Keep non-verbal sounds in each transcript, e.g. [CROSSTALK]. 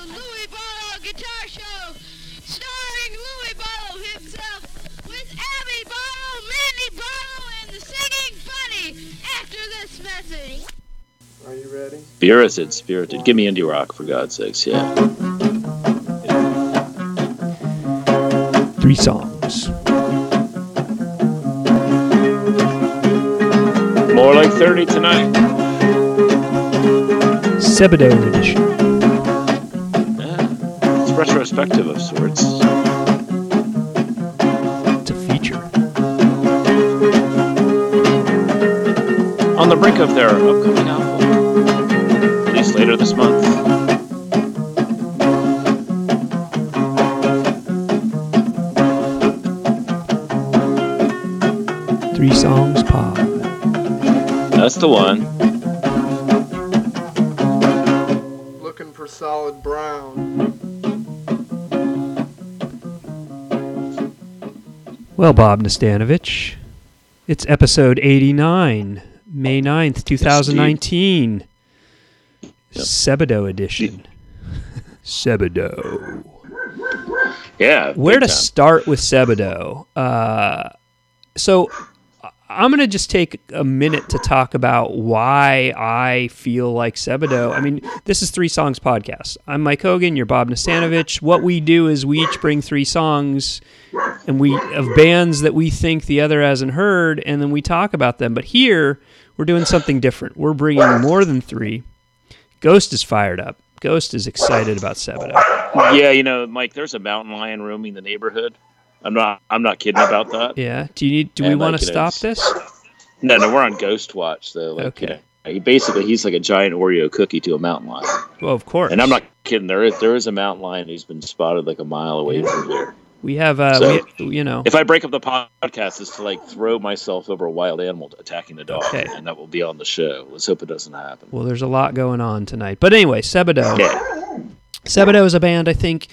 the Louis Barlow Guitar Show, starring Louis Barlow himself, with Abby Barlow, Mandy Barlow, and the singing bunny. After this message. Are you ready? Spirited, spirited. Give me indie rock for God's sakes, yeah. Three songs. More like 30 tonight. Sebadoh edition. Retrospective of sorts. It's a feature. On the brink of their upcoming Bob Nastanovich, it's episode 89, May 9th, 2019. Sebadoh edition. Sebadoh. Yeah. Where to time. start with Sebadoh? Uh, so I'm going to just take a minute to talk about why I feel like Sebadoh. I mean, this is Three Songs Podcast. I'm Mike Hogan, you're Bob Nastanovich. What we do is we each bring three songs and we of bands that we think the other hasn't heard, and then we talk about them. But here, we're doing something different. We're bringing more than three. Ghost is fired up. Ghost is excited about Sebadoh. Yeah, you know, Mike, there's a mountain lion roaming the neighborhood. I'm not I'm not kidding about that. Yeah. Do you need? Do we And, want like, to you know, stop this? No, no, we're on Ghost Watch though. Like, Okay. you know, he basically he's like a giant Oreo cookie to a mountain lion. Well, of course. And I'm not kidding. There is there is a mountain lion who's been spotted like a mile away from here. We have, uh, So- we, you know, If I break up the podcast, is to like throw myself over a wild animal attacking the dog, Okay. and that will be on the show. Let's hope it doesn't happen. well, there's a lot going on tonight. But anyway, Sebadoh. Yeah, Sebadoh is a band. I think,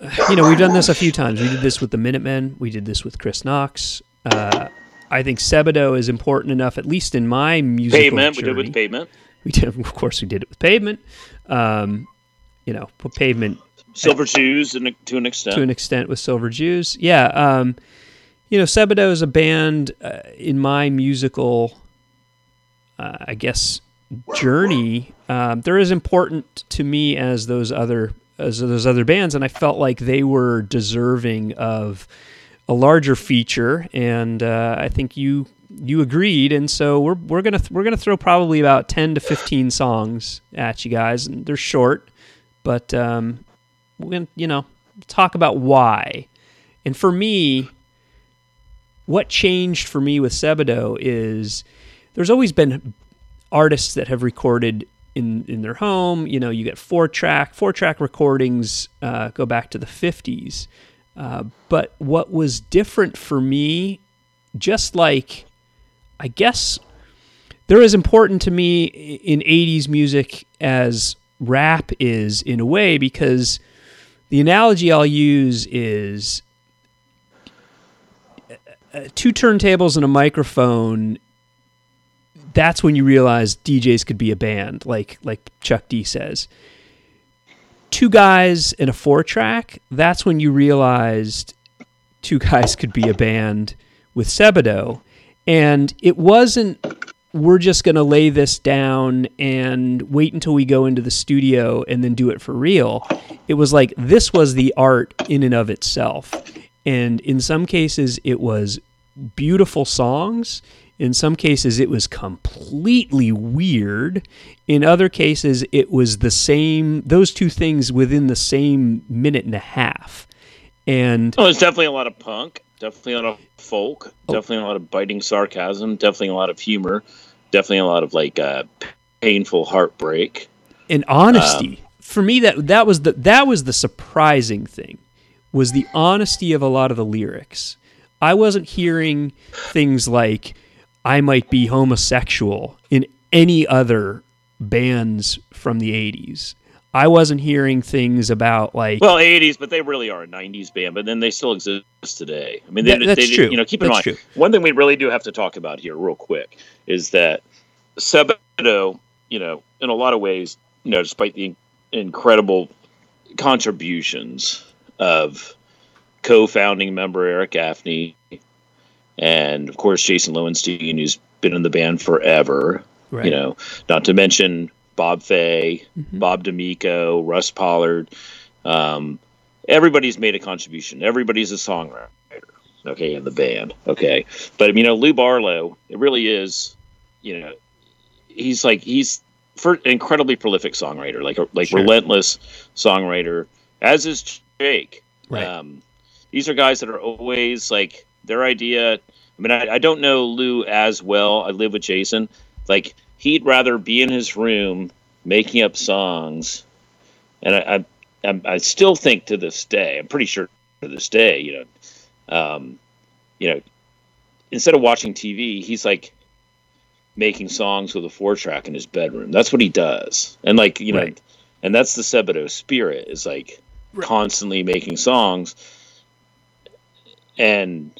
[SIGHS] you know, we've done this a few times. We did this with the Minutemen. We did this with Chris Knox. Uh, I think Sebadoh is important enough, at least in my musical pavement. We did journey. with pavement. We did, of course, we did it with Pavement. Um, you know, put Pavement Silver Jews, and to an extent. to an extent with Silver Jews. Yeah, um, you know, Sebadoh is a band uh, in my musical, uh, I guess, journey. Um, they're as important to me as those other as those other bands, and I felt like they were deserving of a larger feature, and uh, I think you you agreed, and so we're we're gonna th- we're gonna throw probably about ten to fifteen songs at you guys, and they're short, but um, we're gonna you know talk about why. And for me, what changed for me with Sebadoh is there's always been artists that have recorded in in their home. You know, you get four track four track recordings uh, go back to the 50s. Uh, but what was different for me, just like I guess they're as important to me in 80s music as rap is in a way because the analogy I'll use is uh, two turntables and a microphone that's when you realize DJs could be a band like like Chuck D says two guys and a four track that's when you realized two guys could be a band with Sebadoh and it wasn't we're just going to lay this down and wait until we go into the studio and then do it for real. It was like this was the art in and of itself. And in some cases, it was beautiful songs. In some cases, it was completely weird. In other cases, it was the same, those two things within the same minute and a half. And Oh, there's definitely a lot of punk, definitely a lot of folk, Oh. definitely a lot of biting sarcasm, definitely a lot of humor, definitely a lot of like uh, painful heartbreak. and honesty for me that that was the that was the surprising thing was the honesty of a lot of the lyrics i wasn't hearing things like i might be homosexual in any other bands from the 80s i wasn't hearing things about like Well, 80s, but they really are a 90s band, but then they still exist today. I mean, they, That- that's they, true. You know, keep in That's mind, true. one thing we really do have to talk about here, real quick, is that Sebadoh, you know, in a lot of ways, you know, despite the incredible contributions of co-founding member Eric Gaffney, and of course Jason Lowenstein, who's been in the band forever. Right. You know, not to mention Bob Fay, Mhm. Bob D'Amico, Russ Pollard. Um, everybody's made a contribution. Everybody's a songwriter. Okay, in the band. Okay, but you know, Lou Barlow, it really is. You know, he's like he's for incredibly prolific songwriter, like like Sure. relentless songwriter. As is Jake. Right. Um, these are guys that are always like their idea. I mean, I, I don't know Lou as well. I live with Jason. Like he'd rather be in his room making up songs, and I, I, I, still think to this day, I'm pretty sure to this day, you know, um, you know, instead of watching TV, he's like making songs with a four track in his bedroom. That's what he does, and like you know, Right. and that's the Sebadoh spirit is like constantly making songs and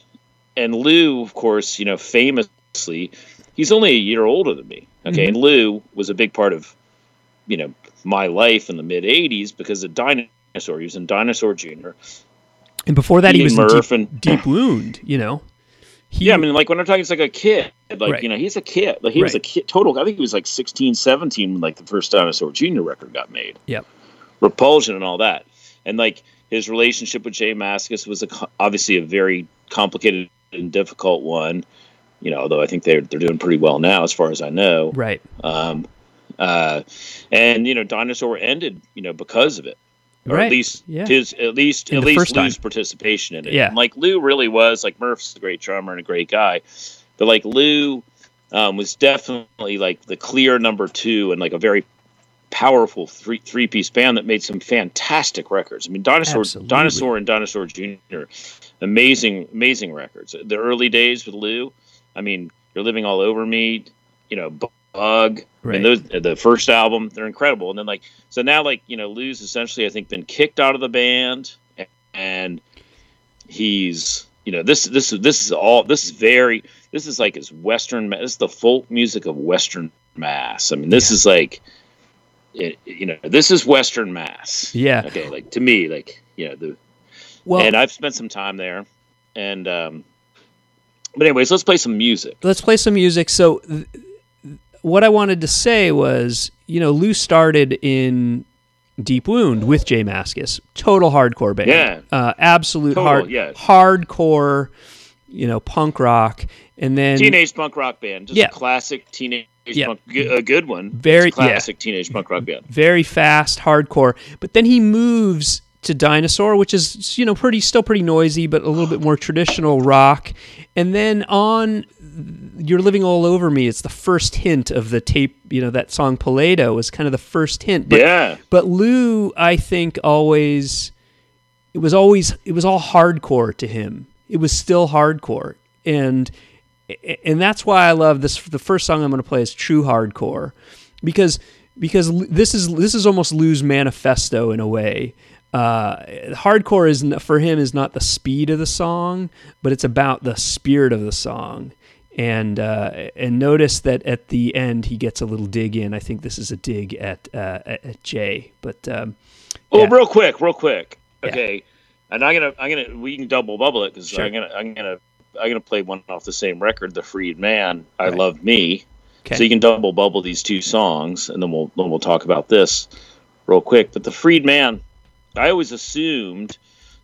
and Lou, of course, you know, famously, he's only a year older than me. Okay, mm-hmm. and Lou was a big part of, you know, my life in the mid '80s because of Dinosaur. He was in Dinosaur Junior. And before that, he, He was and in Murph deep, and- deep [LAUGHS] wound. You know. He, Yeah, I mean, like when I'm talking, it's like a kid. Like Right. you know, he's a kid. Like he was a kid. Total. I think he was like 16, 17 when like the first Dinosaur Junior record got made. Yep. Repulsion and all that, and like his relationship with Jay Mascis was a, obviously a very complicated and difficult one. You know, although I think they're they're doing pretty well now, as far as I know. Right. Um, uh, and you know, Dinosaur ended, you know, because of it, or Right. at least Yeah. his, at least In at least first time. Lou's participation in it. Yeah. And, like Lou really was like Murph's a great drummer and a great guy, but like Lou um, was definitely like the clear number two and like a very powerful three three piece band that made some fantastic records. I mean, Dinosaur, Absolutely. Dinosaur, and Dinosaur Junior, amazing, amazing records. The early days with Lou, I mean, you're living all over me. You know, Bug. Right. mean, those the first album, they're incredible. And then like, so now like you know, Lou's essentially I think been kicked out of the band, and he's you know this this this is all this is very this is like his western this is the folk music of western mass. I mean, this is like. It, you know, this is Western Mass. Yeah. Okay, like to me, like you know, the Well, and I've spent some time there, and um, but anyways, let's play some music. let's play some music. So, th- what I wanted to say was, you know, Lou started in Deep Wound with Jay Mascis, total hardcore band. Yeah. Uh, absolute Total, hard, yeah. hardcore, you know, punk rock. And then Teenage punk rock band, just Yeah. a classic teenage Yeah. punk, a good one. Very- Just classic teenage punk rock band. very fast, hardcore. But then he moves to Dinosaur, which is you know pretty still pretty noisy, but a little bit more traditional rock. And then on "You're Living All Over Me," it's the first hint of the tape. You know that song "Poledo" was kind of the first hint. But, yeah, But Lou, I think, always it was always it was all hardcore to him. It was still hardcore, and and that's why I love this. The first song I'm going to play is True Hardcore, because because this is this is almost Lou's manifesto in a way. Uh, hardcore is for him is not the speed of the song, but it's about the spirit of the song. And uh, and notice that at the end he gets a little dig in. I think this is a dig at uh, at, Jay, but um, Oh, Yeah. real quick, real quick. Yeah. Okay, and I'm gonna, I'm gonna, we can double bubble it because Sure. I'm gonna, I'm gonna, I'm gonna play one off the same record, "The Freed Man." I Right. love me. Okay. So you can double bubble these two songs, and then we'll, then we'll talk about this real quick. But "The Freed Man," I always assumed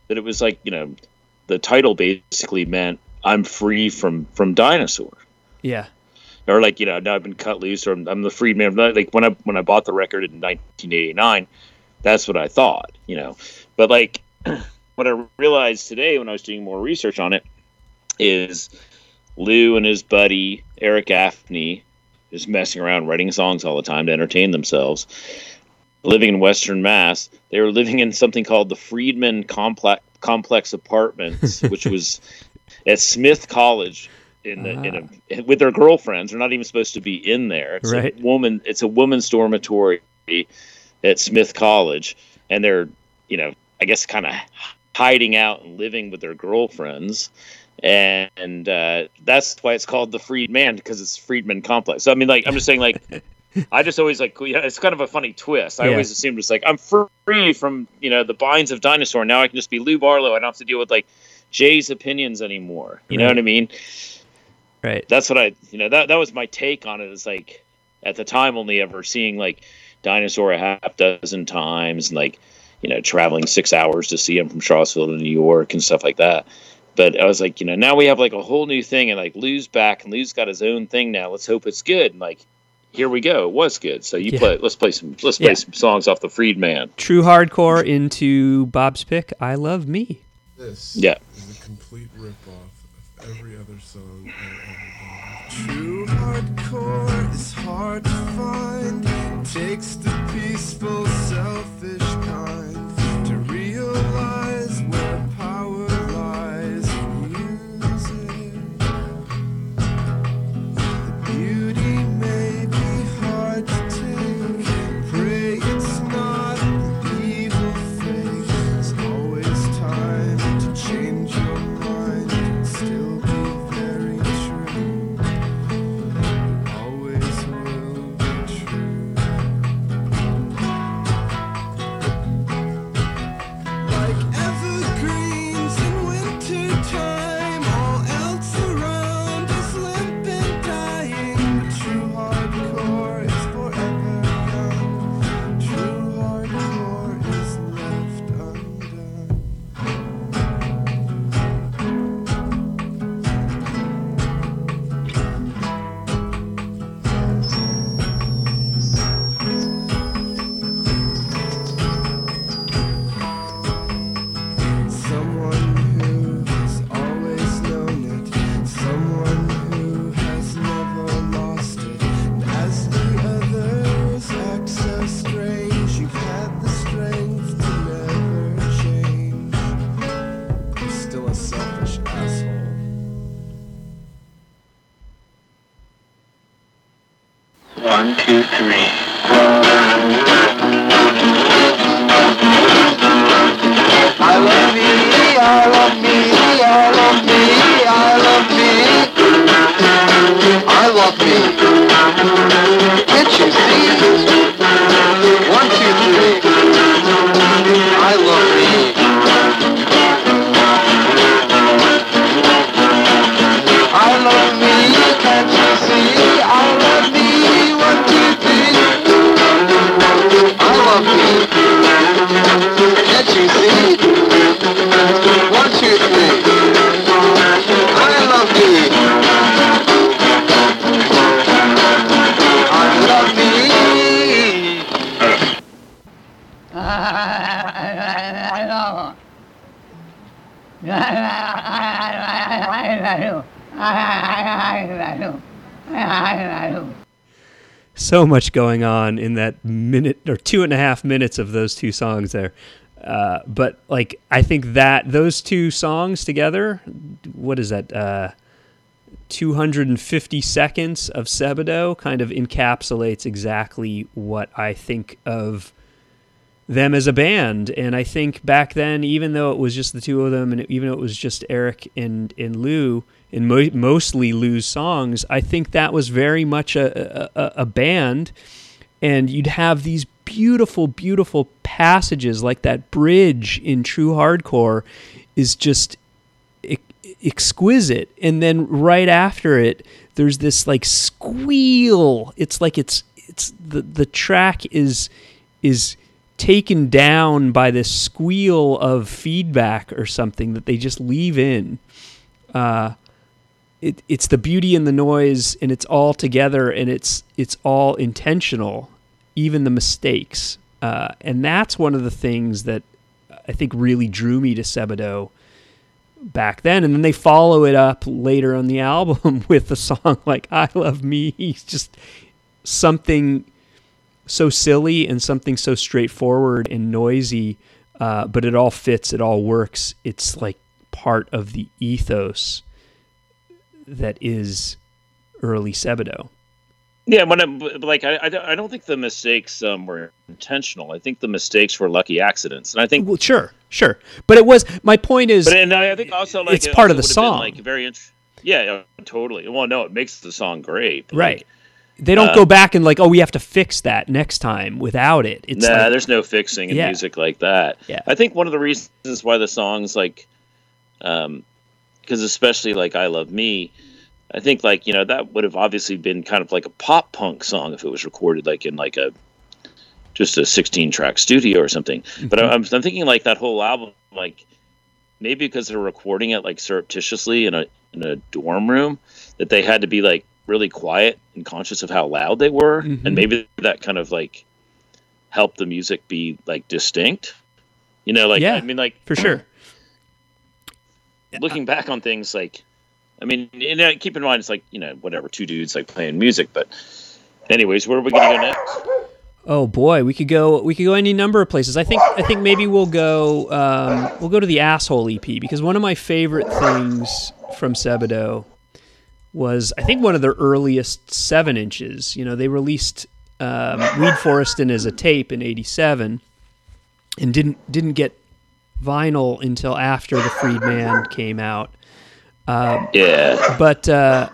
that it was like, you know, the title basically meant I'm free from from dinosaur yeah, or like you know now I've been cut loose or I'm, I'm the freed man. Like when I when I bought the record in 1989, that's what I thought, you know. But like [CLEARS THROAT] what I realized today when I was doing more research on it is Lou and his buddy Eric Gaffney just messing around writing songs all the time to entertain themselves. Living in Western Mass, they were living in something called the Freedman Complex Complex Apartments, [LAUGHS] which was at Smith College in, the, in a, with their girlfriends. They're not even supposed to be in there. It's Right. a woman. It's a woman's dormitory at Smith College, and they're you know I guess kind of hiding out and living with their girlfriends. And uh, that's why it's called the Freed Man because it's Freedman Complex. So I mean, like I'm just saying, like [LAUGHS] I just always like, you know, it's kind of a funny twist. I Yeah. always assumed it's like I'm free from you know the binds of dinosaur. Now I can just be Lou Barlow. I don't have to deal with like Jay's opinions anymore. You know what I mean? Right. That's what I, you know, that that was my take on it. Is like at the time only ever seeing like dinosaur a half dozen times and like you know traveling six hours to see him from Charlottesville to New York and stuff like that. But I was like, you know, now we have like a whole new thing, and like Lou's back, and Lou's got his own thing now. Let's hope it's good. And like, here we go. It was good. So you Yeah. play. Let's play some. Let's play Yeah. some songs off the Freedman. True hardcore into Bob's pick. I love me. This Yeah. is a complete ripoff of every other song I've ever done. True hardcore is hard to find. Takes the peaceful, selfish kind to realize So much going on in that minute or two and a half minutes of those two songs there. Uh, but like, I think that those two songs together, what is that? Uh, 250 seconds of Sebadoh kind of encapsulates exactly what I think of them as a band. And I think back then, even though it was just the two of them, and even though it was just Eric and and Lou, and mo- mostly Lou's songs, I think that was very much a, a, a band. And you'd have these beautiful, beautiful passages like that bridge in True Hardcore is just exquisite. And then right after it, there's this like squeal. It's like it's it's the the track is is taken down by this squeal of feedback or something that they just leave in. Uh, it, it's the beauty and the noise, and it's all together, and it's it's all intentional, even the mistakes. Uh, and that's one of the things that I think really drew me to Sebadoh back then. And then they follow it up later on the [LAUGHS] album with a song like "I Love Me." It's just something so silly and something so straightforward and noisy, uh, but it all fits. It all works. It's like part of the ethos that is early Sebadoh. Yeah, when I'm like, I, I don't- think the mistakes um, were intentional. I think the mistakes were lucky accidents, and I think Well, sure, sure, but it was. My point is, But and I think also like It's it part of the song. like very int- yeah, totally. Well, no, it makes the song great. right? like, they don't go back and like, oh, we have to fix that next time without it. It's nah, like, there's no fixing in Yeah. music like that. Yeah. I think one of the reasons why the songs like, um, because especially like "I Love Me," I think like you know that would have obviously been kind of like a pop punk song if it was recorded like in like a just a 16 track studio or something. But Mm-hmm. I'm, I'm thinking like that whole album, like maybe because they're recording it like surreptitiously in a in a dorm room, that they had to be like really quiet and conscious of how loud they were, Mhm. and maybe that kind of like helped the music be like distinct. You know, like Yeah. I mean, like for sure. Looking back on things like i mean you know, keep in mind it's like you know whatever two dudes like playing music but anyways where are we gonna go next Oh boy, we could go. We could go any number of places. I think. I think maybe we'll go. Um, we'll go to the asshole EP because one of my favorite things from Sebadoh was I think one of their earliest seven inches. You know, they released um, Weed Forestin as a tape in '87, and didn't didn't get vinyl until after the Freedman came out. yeah But uh,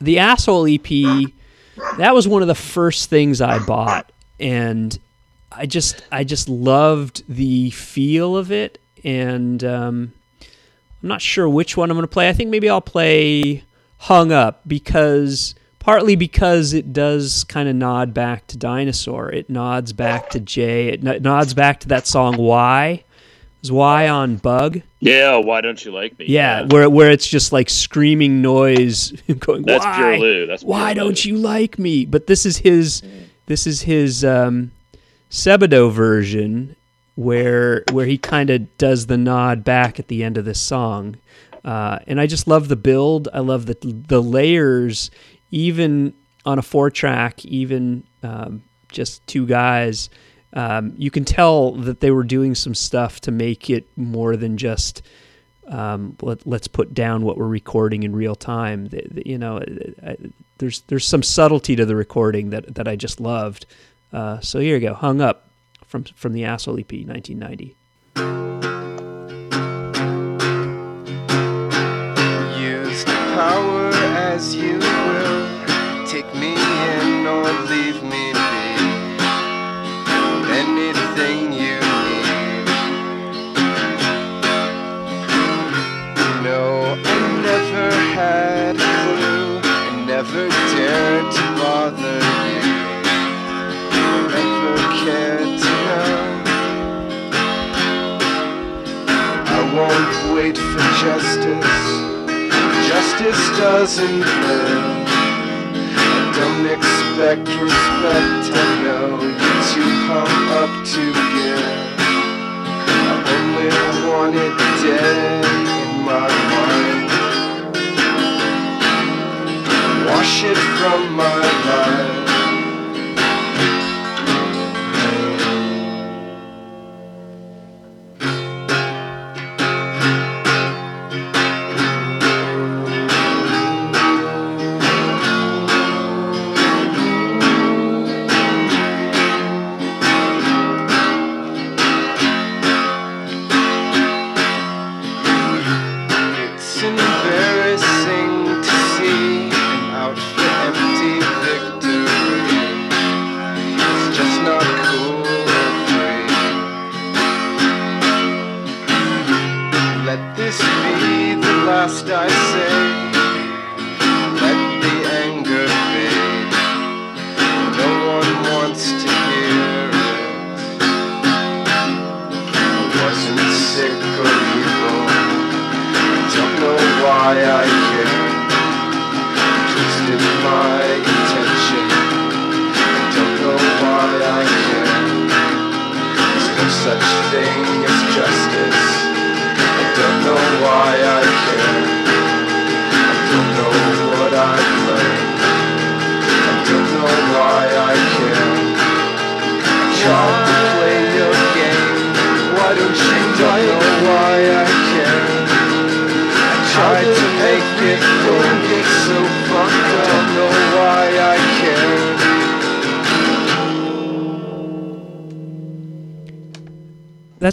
the asshole EP, that was one of the first things I bought, and I just I just loved the feel of it, and um, I'm not sure which one I'm going to play. I think maybe I'll play "Hung Up" because partly because it does kind of nod back to Dinosaur. It nods back to Jay. It nods back to that song "Why." Was "Why" on Bug. yeah why don't you like me Yeah, where where it's just like screaming noise [LAUGHS] going. that's why? pure lou that's Why don't you like me? But this is his, this is his um, Sebadoh version, where where he kind of does the nod back at the end of this song, uh, and I just love the build. I love the the layers, even on a four track, even um, just two guys. Um, you can tell that they were doing some stuff to make it more than just um, let, let's put down what we're recording in real time. The- the- you know, I, there's there's some subtlety to the recording that that I just loved. Uh, so here you go, hung up from from the Asshole EP, 1990. Use power as you will. Take me in or leave me be. Anything you need. No, I never had a clue. I never dared to bother you. Never cared to know. I won't wait for justice. Justice doesn't live. I don't expect respect. I know too hung up to give. I only want it dead in my mind. Wash it from my life.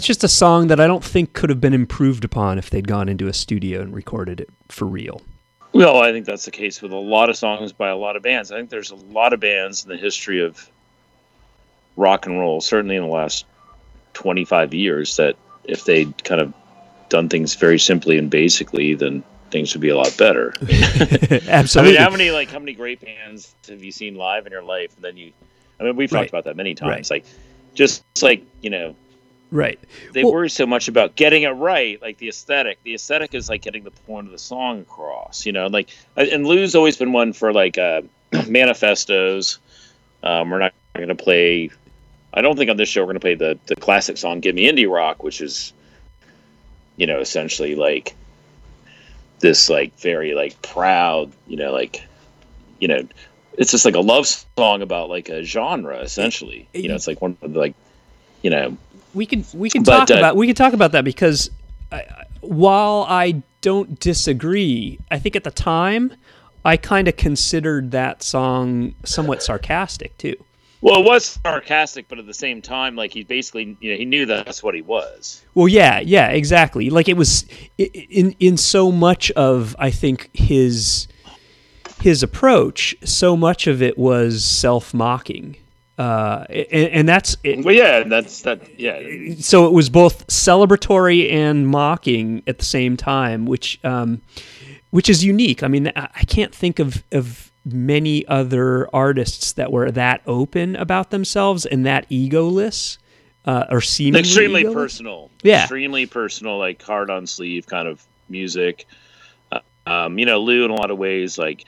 That's just a song that I don't think could have been improved upon if they'd gone into a studio and recorded it for real. Well, I think that's the case with a lot of songs by a lot of bands. I think there's a lot of bands in the history of rock and roll, certainly in the last 25 years, that if they'd kind of done things very simply and basically, then things would be a lot better. Absolutely. [LAUGHS] I mean, how many like how many great bands have you seen live in your life? And then you, I mean, we've talked Right. about that many times. Right. Like, just like you know, right. they Well- worry so much about getting it right, like the aesthetic. The aesthetic is like getting the point of the song across, you know. Like, and Lou's always been one for like uh, [CLEARS THROAT] manifestos. Um, we're not going to play. I don't think on this show we're going to play the the classic song "Give Me Indie Rock," which is, you know, essentially like this like very like proud, you know, like, you know, it's just like a love song about like a genre essentially. You know, it's like one of the like, you know, we can we can But, talk uh, about we can talk about that because I, I- while I don't disagree, I think at the time I kind of considered that song somewhat sarcastic too. Well, it was sarcastic, but at the same time, like he basically, you know, he knew that's what he was. Well, yeah, yeah, exactly. Like it was in in so much of I think his his approach. So much of it was self mocking, uh, and, and that's it, Well, yeah, that's that. Yeah, so it was both celebratory and mocking at the same time, which um, which is unique. I mean, I can't think of of many other artists that were that open about themselves and that egoless uh, or seemingly extremely egoless. personal. Yeah. extremely personal, like hard on sleeve kind of music. Uh, um, you know, Lou in a lot of ways, like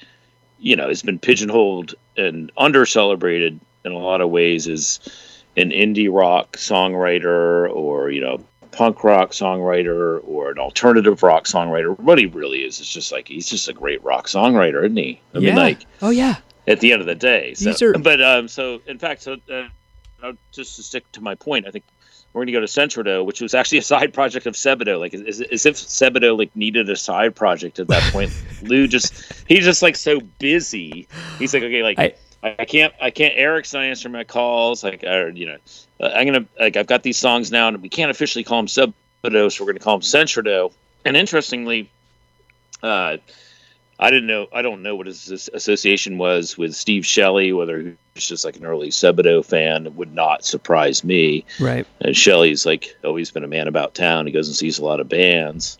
you know, has been pigeonholed and under celebrated in a lot of ways is an indie rock songwriter or you know punk rock songwriter or an alternative rock songwriter. What he really is is just like he's just a great rock songwriter, isn't he? I yeah. mean, like oh yeah. at the end of the day. So, These are- [LAUGHS] but um, so in fact, so uh, just to stick to my point, I think we're going to go to Sentridoh, which was actually a side project of Sebadoh. Like, as, as if Sebadoh like needed a side project at that point. [LAUGHS] Lou just he's just like so busy. He's like, okay, like. I- I, can't. I can't. Eric's not answering my calls. Like, or, you know, uh, I'm gonna like. I've got these songs now, and we can't officially call them Sebadoh, so we're gonna call them Sentridoh. And interestingly, uh, I didn't know. I don't know what his association was with Steve Shelley. Whether he was just like an early Sebadoh fan, it would not surprise me. Right. And Shelley's like always been a man about town. He goes and sees a lot of bands,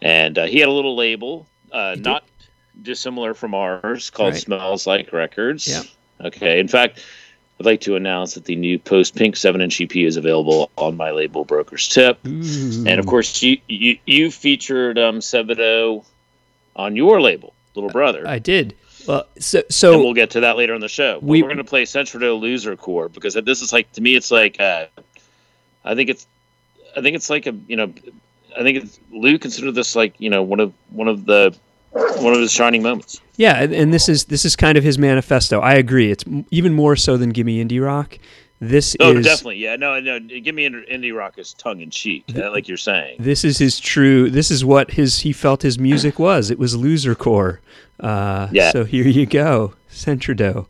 and uh, he had a little label, uh, did. Dissimilar from ours, called Right. Smells Like Records. Yeah. Okay. In fact, I'd like to announce that the new Post Pink seven inch EP is available on my label Broker's Tip. And of course, you you, you featured um, on your label, Little Brother. I did. Well, so and so we'll get to that later in the show. We- we're going to play Sentridoh Loser Core because this is like to me, it's like uh, I think it's I think it's like a you know I think it's, Lou considered this like you know one of one of the one of his shining moments. yeah, and, and this is this is kind of his manifesto. I agree. It's even more so than Gimme Indie Rock. This is Oh, is definitely, yeah. No, no. Give me indie rock is tongue in cheek, uh, like you're saying. this is his true. This is what his he felt his music was. It was loser core. Uh, Yeah. So here you go, Sentridoh.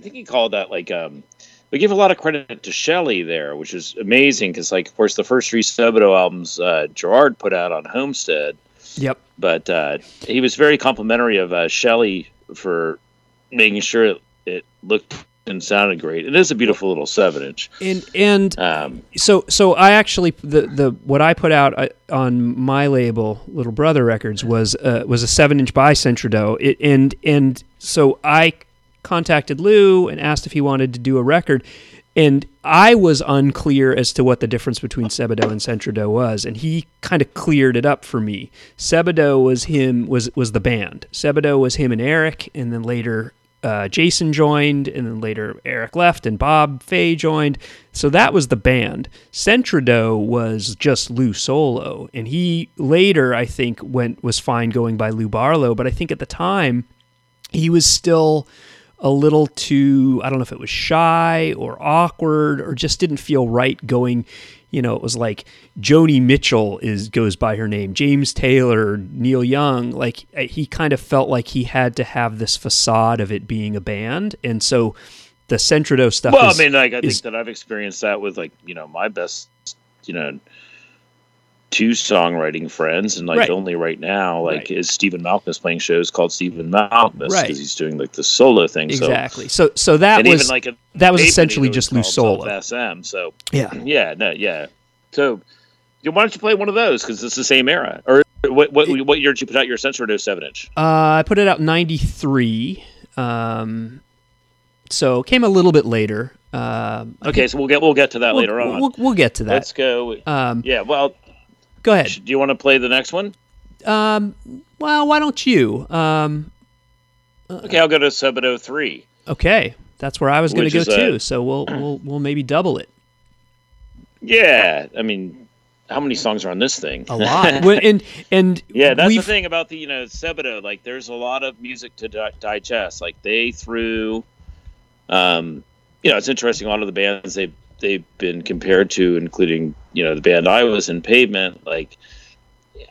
Think he called that like um, we give a lot of credit to Shelley there, which is amazing because, like, of course, the first three Sebadoh albums uh, Gerard put out on Homestead, Yep. but uh, he was very complimentary of uh, Shelley for making sure it, it looked and sounded great. It is a beautiful little seven inch. And and Um, so so I actually the the what I put out uh, on my label Little Brother Records was uh, was a seven inch by Sentridoh it, and and so I contacted Lou and asked if he wanted to do a record. And I was unclear as to what the difference between Sebadoh and Sentridoh was. And he kind of cleared it up for me. Sebadoh was him was was the band. Sebadoh was him and Eric and then later uh, Jason joined, and then later Eric left, and Bob Fay joined. So that was the band. Sentridoh was just Lou solo, and he later, I think, went was fine going by Lou Barlow, but I think at the time he was still a little too I don't know if it was shy or awkward or just didn't feel right going you know it was like Joni Mitchell is goes by her name James Taylor Neil Young like uh, he kind of felt like he had to have this facade of it being a band. And so the Sentridoh stuff well, is, I mean, like I is- think that I've experienced that with like you know my best, you know, two songwriting friends, and like Right. only right now, like Right. is Stephen Malkmus playing shows called Stephen Malkmus because Right. he's doing like the solo thing. Exactly so so that was even like a that was essentially just Lou solo SM. So yeah yeah, no, yeah. So why don't you play one of those because it's the same era? Or what what what year did you put out your Sentridoh seven inch? Uh, I put it out in '93, um, so came a little bit later. Um, Okay, so we'll get we'll get to that we'll, later on. We'll, we'll get to that. Let's go. Um, Yeah, well, go ahead. do you want to play the next one? Um, well, why don't you? Um, Okay, I'll go to Sebadoh three. okay, that's where I was going to go uh, too. So we'll we'll we'll maybe double it Yeah, I mean, how many songs are on this thing? a lot. And and [LAUGHS] yeah, that's the we've- thing about the you know Sebadoh. Like, there's a lot of music to di- digest. Like, they threw, um, you know, it's interesting. A lot of the bands they they've been compared to, including you know the band I was in, Pavement. Like,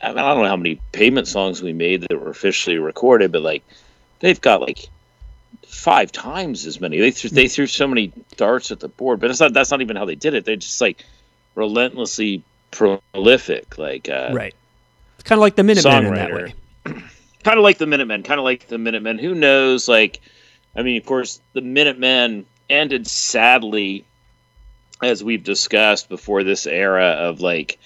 I, mean, I don't know how many Pavement songs we made that were officially recorded, but like, they've got like five times as many. They threw, they threw so many darts at the board, but it's not. That's not even how they did it. They're just like relentlessly prolific. Like, uh, right. It's kind of like the Minutemen in that way. [CLEARS THROAT] kind of like the Minutemen, kind of like the Minutemen. Who knows? Like, I mean, of course, the Minutemen ended sadly, as we've discussed before this era of like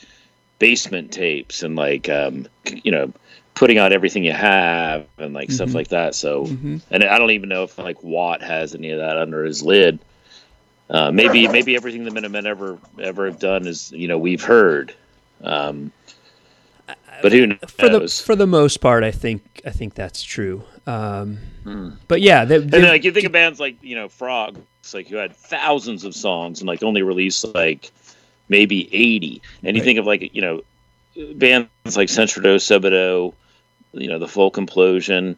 basement tapes and like, um, you know, putting out everything you have and like stuff Mhm. like that. So, Mhm. and I don't even know if like Watt has any of that under his lid. Uh, maybe [LAUGHS] maybe everything the Minutemen ever ever have done is you know we've heard, um, but who knows? For the for the most part, I think I think that's true. Um, But yeah, they, Hmm. And then, like you think of bands like you know Frog, it's like who had thousands of songs and like only released like maybe eighty. And you Right. think of like you know bands like Sentridoh, Sebadoh, you know the Folk Implosion.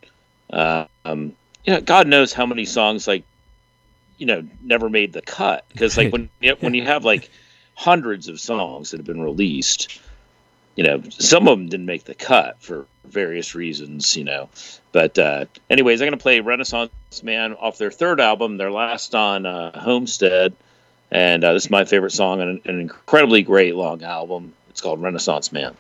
Uh, um, you know, God knows how many songs like you know never made the cut because like when [LAUGHS] you when you have like hundreds of songs that have been released. You know, some of them didn't make the cut for various reasons. You know, but uh, anyways, I'm gonna play Renaissance Man off their third album, their last on uh, Homestead, and uh, this is my favorite song on an, an incredibly great long album. It's called Renaissance Man.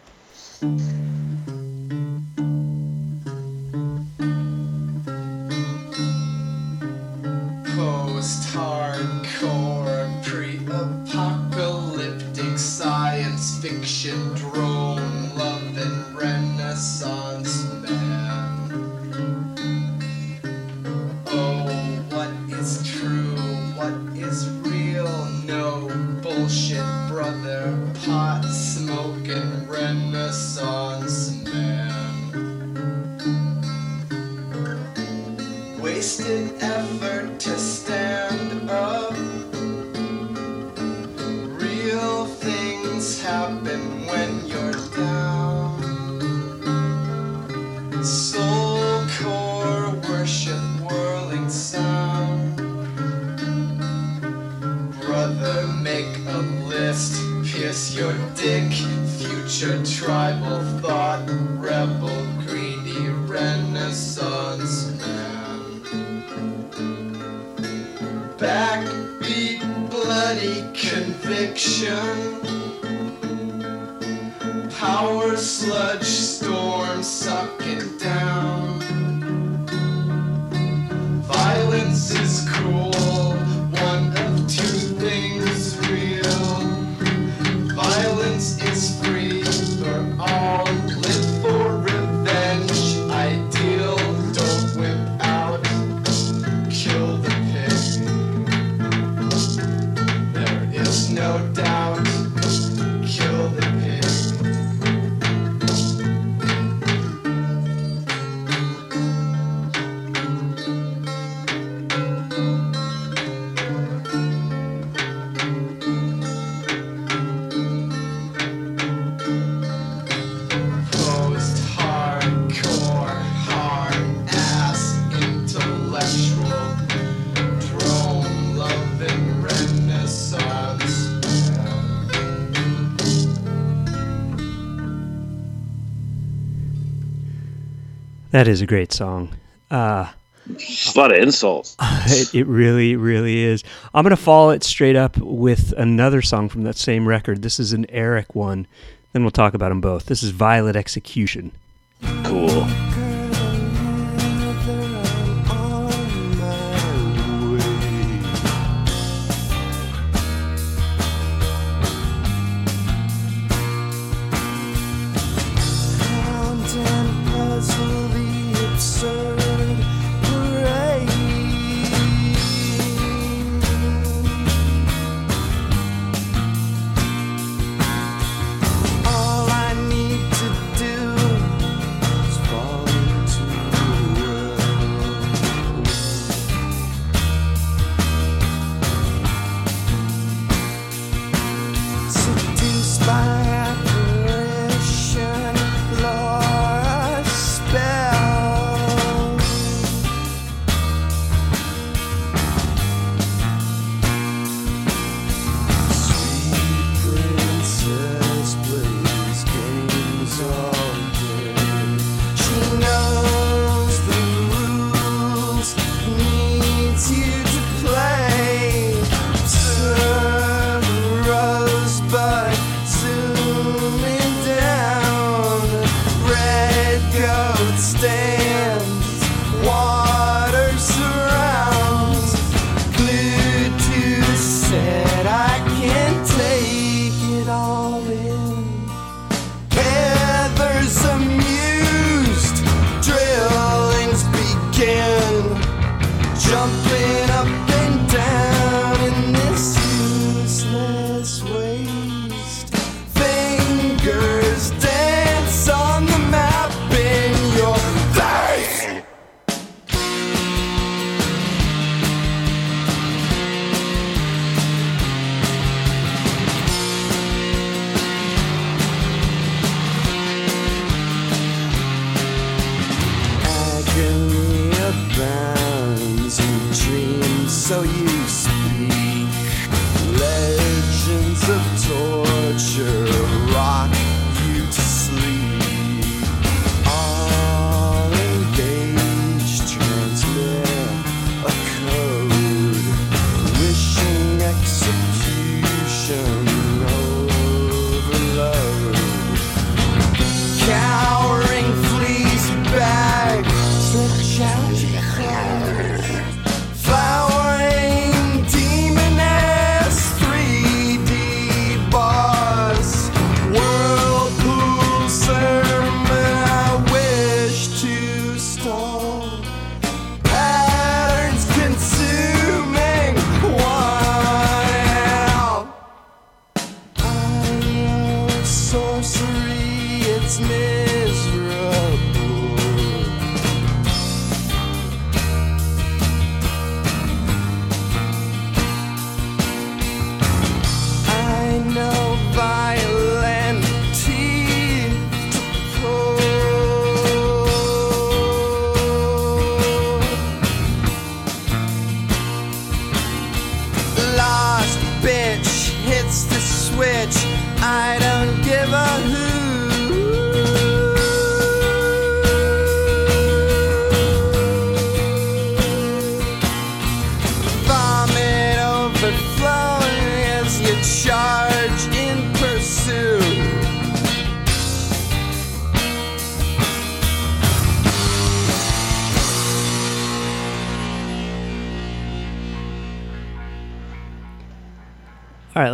That is a great song. Uh, it's a lot of insults. [LAUGHS] It, it, really, really is. I'm going to follow it straight up with another song from that same record. This is an Eric one. Then we'll talk about them both. This is Violet Execution. Cool.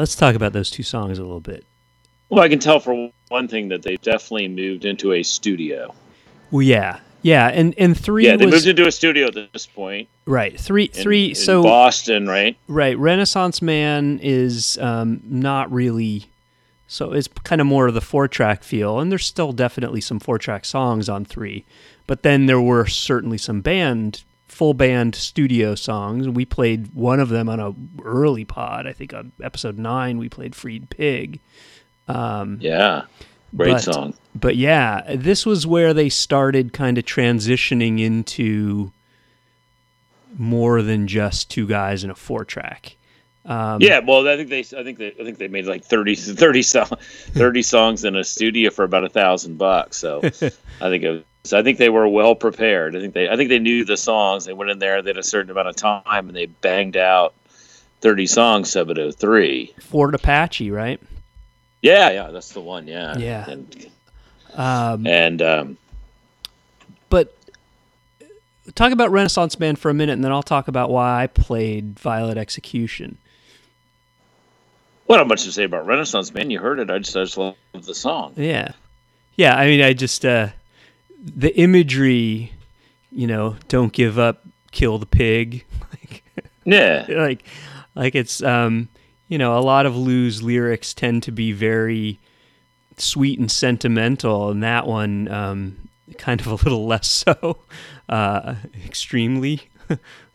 Let's talk about those two songs a little bit. Well, I can tell for one thing that they definitely moved into a studio. Well, yeah, yeah, and and three Yeah, they was moved into a studio at this point. right. Three, in- three. in so Boston, right? right, Renaissance Man is um, not really. So it's kind of more of the four track feel, and there's still definitely some four track songs on three, but then there were certainly some band, full band studio songs. We played one of them on a early pod. I think on episode nine we played Freed Pig. Yeah, great But- song. but yeah, this was where they started kind of transitioning into more than just two guys in a four track. Um, yeah, well, I think they, I think they, I think they made like 30, 30, so, [LAUGHS] 30 songs in a studio for about a thousand bucks. So [LAUGHS] I think it was, I think they were well prepared. I think they, I think they knew the songs. They went in there, they had a certain amount of time, and they banged out thirty songs. Seven oh three. Fort Apache, right? Yeah, yeah, that's the one. Yeah, Yeah. and, Um, and um, but talk about Renaissance Man for a minute, and then I'll talk about why I played Violet Execution. what not much to say about Renaissance Man. You heard it. I just, I just love the song. Yeah, yeah. I mean, I just uh, the imagery, you know, don't give up, kill the pig. [LAUGHS] like, Yeah, [LAUGHS] like like it's um you know a lot of Lou's lyrics tend to be very sweet and sentimental and that one um kind of a little [LAUGHS] less so uh extremely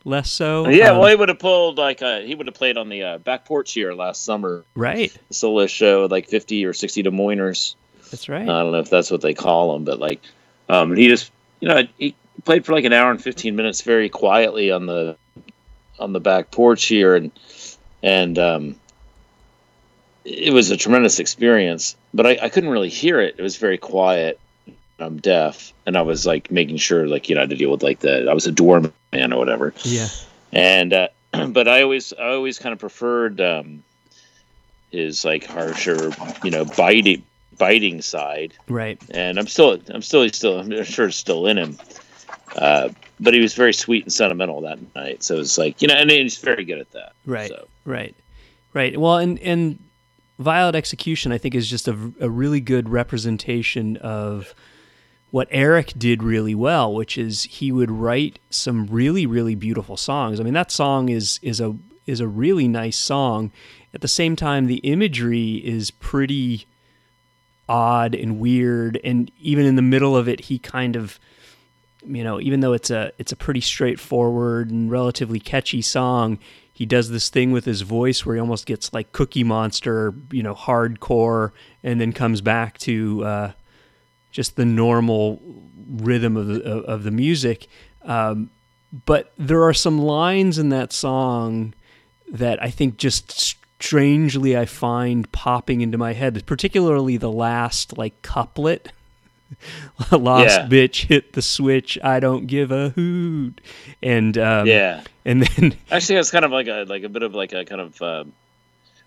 less so yeah. Um, well, he would have pulled like uh, he would have played on the uh, back porch here last summer. right The solo show like fifty or sixty Des Moiners. that's right I don't know if that's what they call them, but like, um, he just, you know, he played for like an hour and fifteen minutes very quietly on the on the back porch here, and and um, it was a tremendous experience. But I, I couldn't really hear it; it was very quiet. I'm deaf, and I was like making sure, like you know, to deal with like the I was a doorman or whatever, yeah and uh, [CLEARS THROAT] but I always I always kind of preferred um, his like harsher, you know, biting biting side right and I'm still, I'm still, he's still, I'm sure it's still in him. Uh, but he was very sweet and sentimental that night. So it's like, you know, and he's very good at that. Right. So, Right. Right. Well, and and Violent Execution, I think, is just a, a really good representation of what Eric did really well, which is he would write some really, really beautiful songs. I mean, that song is is a is a really nice song. At the same time, the imagery is pretty odd and weird, and even in the middle of it, he kind of you know, even though it's a it's a pretty straightforward and relatively catchy song, he does this thing with his voice where he almost gets like Cookie Monster, you know, hardcore, and then comes back to uh, just the normal rhythm of the of the music. Um, but there are some lines in that song that I think just strangely I find popping into my head, particularly the last like couplet. [LAUGHS] Lost Yeah. bitch hit the switch. I don't give a hoot. And um, yeah. and then [LAUGHS] Actually, it's kind of like a, like a bit of like a kind of um,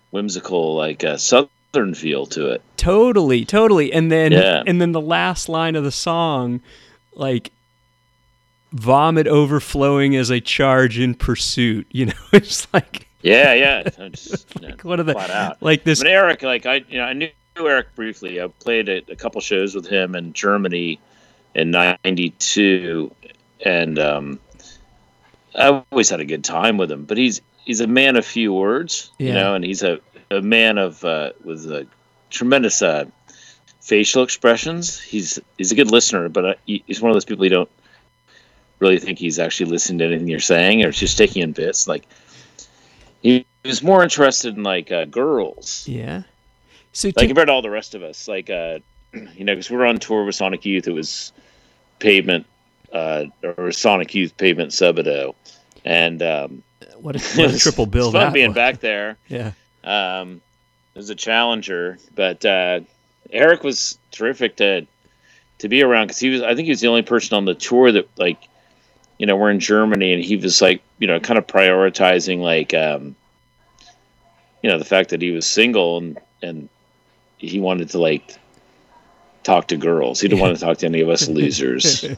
whimsical, like a southern feel to it. totally, totally. And then Yeah. and then the last line of the song, like vomit overflowing as I charge in pursuit. You know, [LAUGHS] it's like Yeah. Yeah. It's, you [LAUGHS] know, one of the out. like this. But Eric, like I, you know, I knew Eric briefly. I played a, a couple shows with him in Germany in '92, and um, I always had a good time with him. But he's he's a man of few words, you know, and he's a, a man of uh, with a tremendous uh, facial expressions. He's he's a good listener, but uh, he's one of those people you don't really think he's actually listening to anything you're saying, or it's just taking in bits. Like he was more interested in like uh, girls Yeah. So like compared to all the rest of us like uh [CLEARS THROAT] you know because we were on tour with sonic youth it was pavement uh or sonic youth pavement Sebadoh. and um what a, [LAUGHS] what a was- triple bill it's fun being was. back there [LAUGHS] Yeah. um it was a challenger but uh eric was terrific to to be around because he was i think he was the only person on the tour that like you know we're in germany and he was like you know kind of prioritizing like um you know the fact that he was single and and he wanted to like talk to girls. He didn't want to talk to any of us losers. [LAUGHS]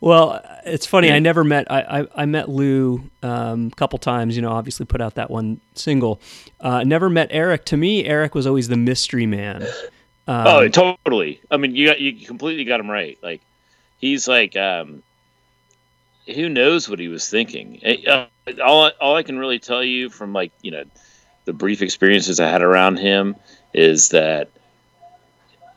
Well, it's funny. I never met. I I, I met Lou um, a couple times. You know, obviously put out that one single. Uh, never met Eric. To me, Eric was always the mystery man. Um, oh, totally. I mean, you got you completely got him right. Like he's like, um, who knows what he was thinking? Uh, all all I can really tell you from like you know the brief experiences I had around him is that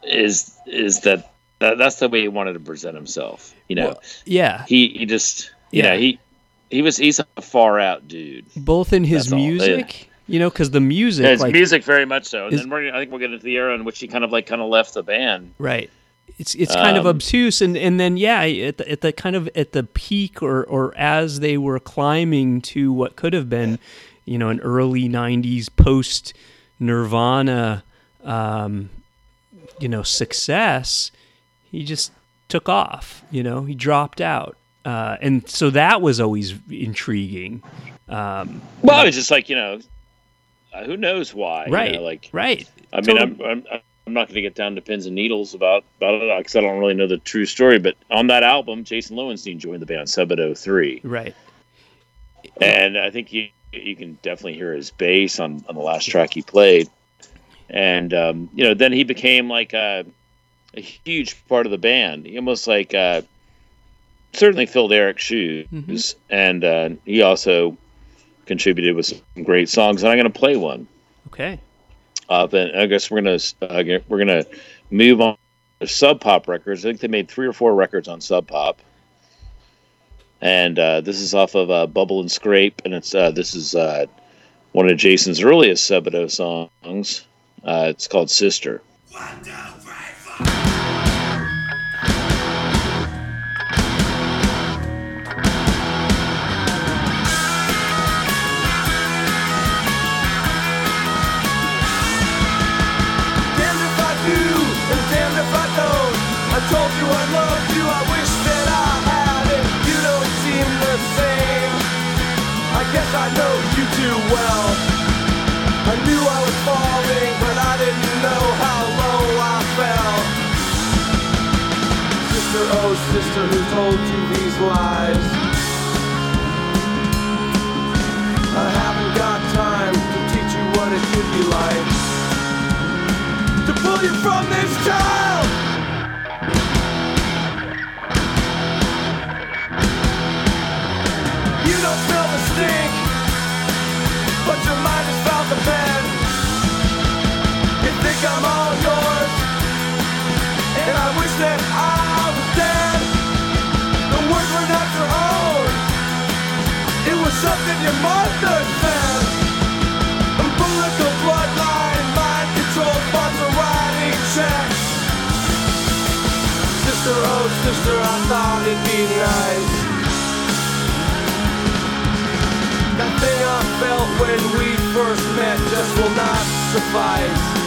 is is that, that that's the way he wanted to present himself. You know, Well, yeah, he he just you Yeah. know he he was he's a far out dude. both in his That's music. You know, because the music, Yeah, his like, music very much so. And is- then we're I think we'll get into the era in which he kind of like kind of left the band. right? It's it's kind of Um, obtuse, and and then yeah, at the, at the kind of at the peak, or or as they were climbing to what could have been, you know, an early '90s post Nirvana, um, you know, success, he just took off. You know, he dropped out, uh, and so that was always intriguing. Um, Well, it's just like you know, uh, who knows why? you right, know, like right. I mean, Totally. I'm, I'm I'm not going to get down to pins and needles about about it because I don't really know the true story. But on that album, Jason Loewenstein joined the band Sebadoh Three, Right. and I think you you can definitely hear his bass on on the last track he played. And um, you know, then he became like a, a huge part of the band. He almost like uh, certainly filled Eric's shoes, Mhm. and uh, he also contributed with some great songs. And I'm going to play one. Okay. Uh, then I guess we're gonna uh, we're gonna move on to Sub Pop Records. I think they made three or four records on Sub Pop, and uh, this is off of uh, Bubble and Scrape, and it's uh, this is uh, one of Jason's earliest Sebadoh songs. It's called Sister. I know you too well. I knew I was falling, but I didn't know how low I fell. Sister, oh sister, who told you these lies? I haven't got time to teach you what it could be like to pull you from this child. Think I'm all yours, and I wish that I was dead. The words were not your own, it was something your mother said. Umbilical bloodline, mind control, thoughts are writing checks. Sister, oh sister, I thought it'd be nice. That thing I felt when we first met just will not suffice.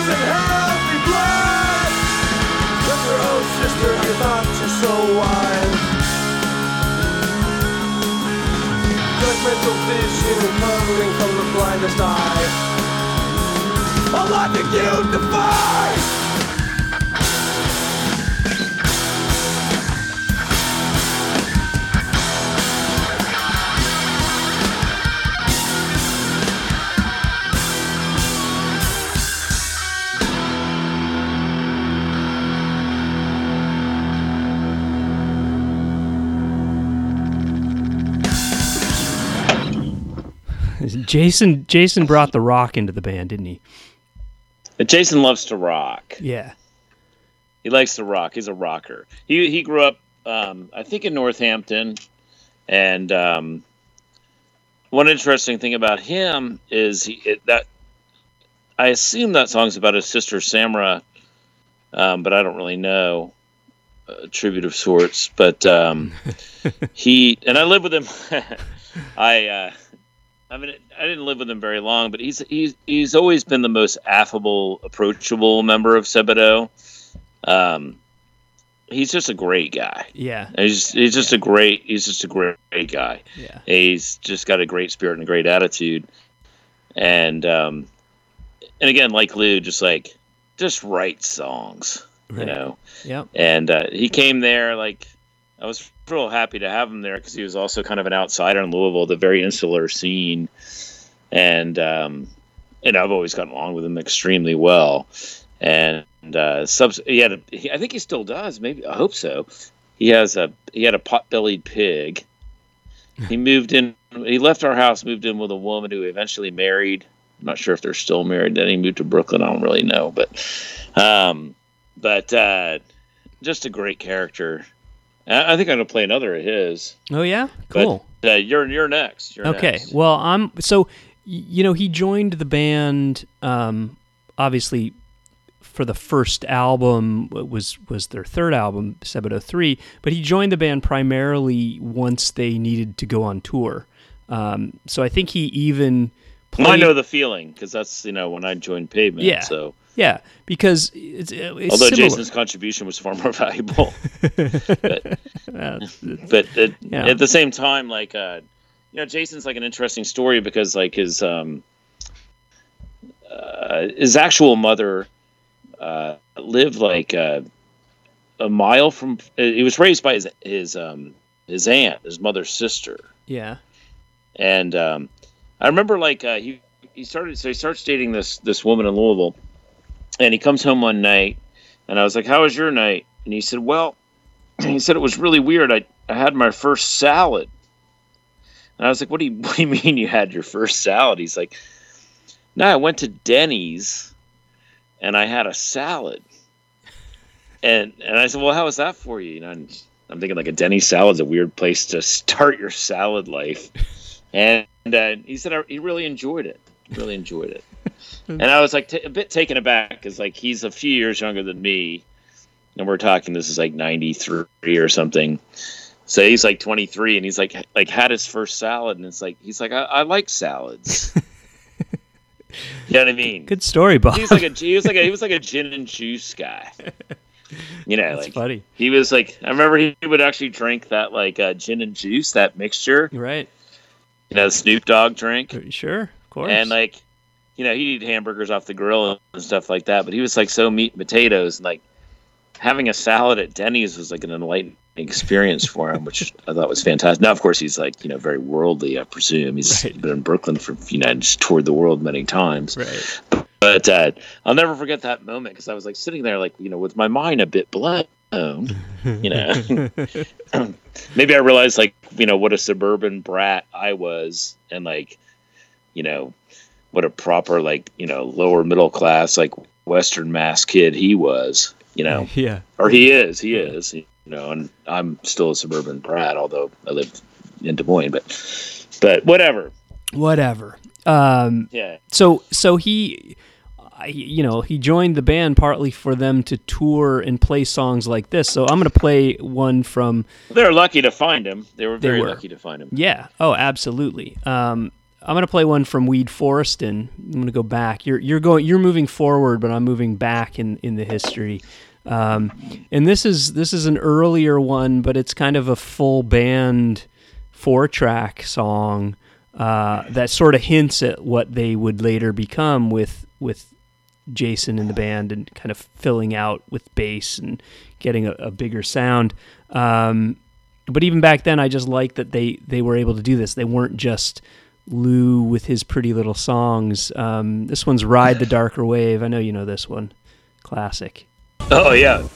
isn't healthy blood. Sister, oh sister, I thought you're so wise. Judgmental vision covering from the blindest eye. A logic you defy. Jason Jason brought the rock into the band, didn't he? But Jason loves to rock. Yeah. He likes to rock. He's a rocker. He he grew up, um, I think, in Northampton, and um, one interesting thing about him is he, it, that I assume that song's about his sister Samra um, but I don't really know a tribute of sorts. But um, [LAUGHS] he and I lived with him. [LAUGHS] I uh, I mean I didn't live with him very long, but he's he's he's always been the most affable, approachable member of Sebadoh. Um, he's just a great guy. Yeah. He's he's just a great he's just a great, great guy. Yeah. He's just got a great spirit and a great attitude, and um, and again, like Lou, just like just write songs, Right. you know. Yep. And uh, he came there like I was real happy to have him there because he was also kind of an outsider in Louisville, the very insular scene, and um, and I've always gotten along with him extremely well. And uh, subs- he had a, he, I think he still does. Maybe I hope so. He has a he had a pot-bellied pig. He moved in. He left our house, moved in with a woman who eventually married. I'm not sure if they're still married. Then he moved to Brooklyn. I don't really know, but um, but uh, just a great character. I think I'm gonna play another of his. Oh yeah. But, Cool. uh, you're you're next. You're Okay. next. Well, I'm so you know he joined the band um obviously for the first album was was their third album 703 but he joined the band primarily once they needed to go on tour um, so i think he even Well, I know the feeling because that's you know when I joined Pavement. Yeah. So yeah because it's, it's although similar. Jason's contribution was far [LAUGHS] more valuable, [LAUGHS] Uh, [LAUGHS] but at, Yeah. at the same time, like uh, you know, Jason's like an interesting story because like his um, uh, his actual mother uh, lived like uh, a mile from. He was raised by his his um, his aunt, his mother's sister. yeah and um, I remember like uh, he he started so he starts dating this this woman in Louisville, and he comes home one night, and I was like, "How was your night?" And he said, "Well," [CLEARS THROAT] he said it was really weird. I I had my first salad, and I was like, "What do you [LAUGHS] what do you mean you had your first salad?" He's like, "No, I went to Denny's, and I had a salad." And and I said, "Well, how was that for you?" And I'm thinking like a Denny's salad's a weird place to start your salad life. And uh, he said I, he really enjoyed it. Really enjoyed it. [LAUGHS] and I was like t- a bit taken aback because like he's a few years younger than me, and we're talking this is like '93 or something. So he's like 23, and he's like like had his first salad, and it's like he's like I, I like salads. [LAUGHS] you know what I mean? good story bob He's like a he was like a he was like a gin and juice guy. You know, that's like funny he was like I remember he would actually drink that like uh, gin and juice that mixture, right you know, the Snoop Dogg drink, sure of course and like you know he'd eat hamburgers off the grill and stuff like that. But he was like so meat and potatoes, and like having a salad at Denny's was like an enlightening experience for him, which [LAUGHS] I thought was fantastic. Now, of course, he's like you know very worldly, I presume. He's Right. been in Brooklyn for you know just toured the world many times. right But uh, I'll never forget that moment because I was like sitting there, like you know, with my mind a bit blown. You know, [LAUGHS] [LAUGHS] maybe I realized like you know what a suburban brat I was, and like you know what a proper like you know lower middle class like Western Mass kid he was. You know, [LAUGHS] yeah or he is, he is. You know, and I'm still a suburban brat, although I live in Des Moines. But but whatever. whatever um Yeah. so so he you know he joined the band partly for them to tour and play songs like this so i'm going to play one from They're lucky to find him. They were They very were. lucky to find him. yeah oh absolutely um i'm going to play one from weed Forest, and i'm going to go back you're you're going you're moving forward but i'm moving back in in the history um and this is this is an earlier one but it's kind of a full band four track song uh, that sort of hints at what they would later become with with Jason in the band and kind of filling out with bass and getting a, a bigger sound. Um, but even back then, I just liked that they they were able to do this. They weren't just Lou with his pretty little songs. Um, this one's "Ride the Darker Wave." I know you know this one, classic. Oh yeah.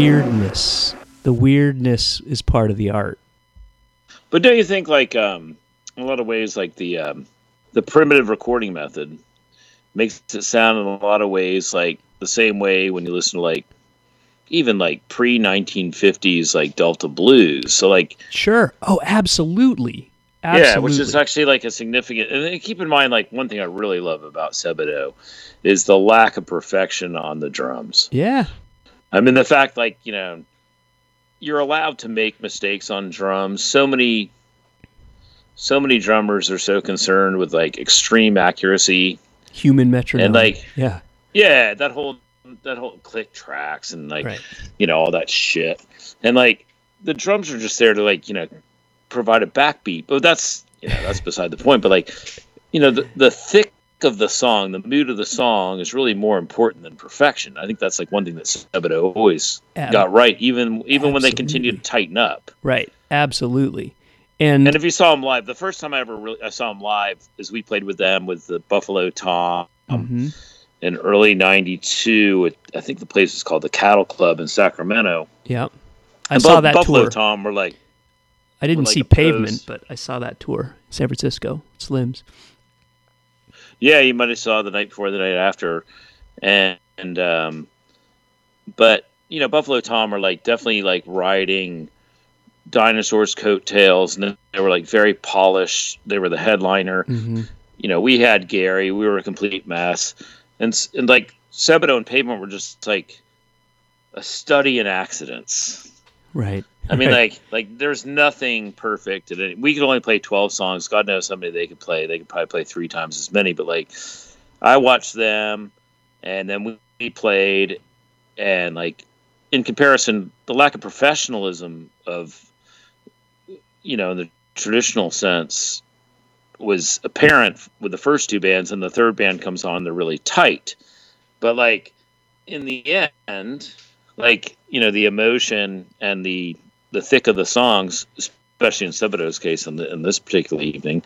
Weirdness. The weirdness is part of the art. But don't you think, like, um, in a lot of ways, like the um, the primitive recording method makes it sound in a lot of ways like the same way when you listen to like even like pre 1950s like Delta blues. So like Sure. Oh, absolutely. Absolutely. yeah, which is actually like a significant. And keep in mind, like one thing I really love about Sebadoh is the lack of perfection on the drums. yeah. I mean, the fact, like, you know, you're allowed to make mistakes on drums. So many, so many drummers are so concerned with like extreme accuracy Human metronome. and like, yeah. yeah, that whole that whole click tracks and like, Right. you know, all that shit. And like, the drums are just there to like, you know, provide a backbeat. But that's you know that's beside the point. But like, you know, the the thick of the song, the mood of the song is really more important than perfection. I think that's like one thing that Sebadoh always Ab- got right, even even when they continued to tighten up. Right. Absolutely. And, And if you saw him live, the first time I ever really I saw him live is we played with them with the Buffalo Tom Mhm. in early '92. I think the place was called the Cattle Club in Sacramento. yeah. I And saw Bu- that Buffalo tour. Tom were like, I didn't like see Pavement, pose. but I saw that tour. San Francisco. Slims. Yeah, you might have saw the night before, the night after, and, and um, but you know, Buffalo Tom are like definitely like riding dinosaurs' coattails, and they were like very polished. They were the headliner. hmm You know, we had Gary. We were a complete mess, and and like Sebadoh and Pavement were just like a study in accidents. Right. I mean, like, like there's nothing perfect. At any, we could only play 12 songs. God knows how many they could play. They could probably play three times as many. But like, I watched them, and then we, played, and like, in comparison, the lack of professionalism of, you know, in the traditional sense, was apparent with the first two bands, and the third band comes on, they're really tight. But like, in the end, like you know the emotion and the the thick of the songs especially in Sebadoh's case in, the, in this particular evening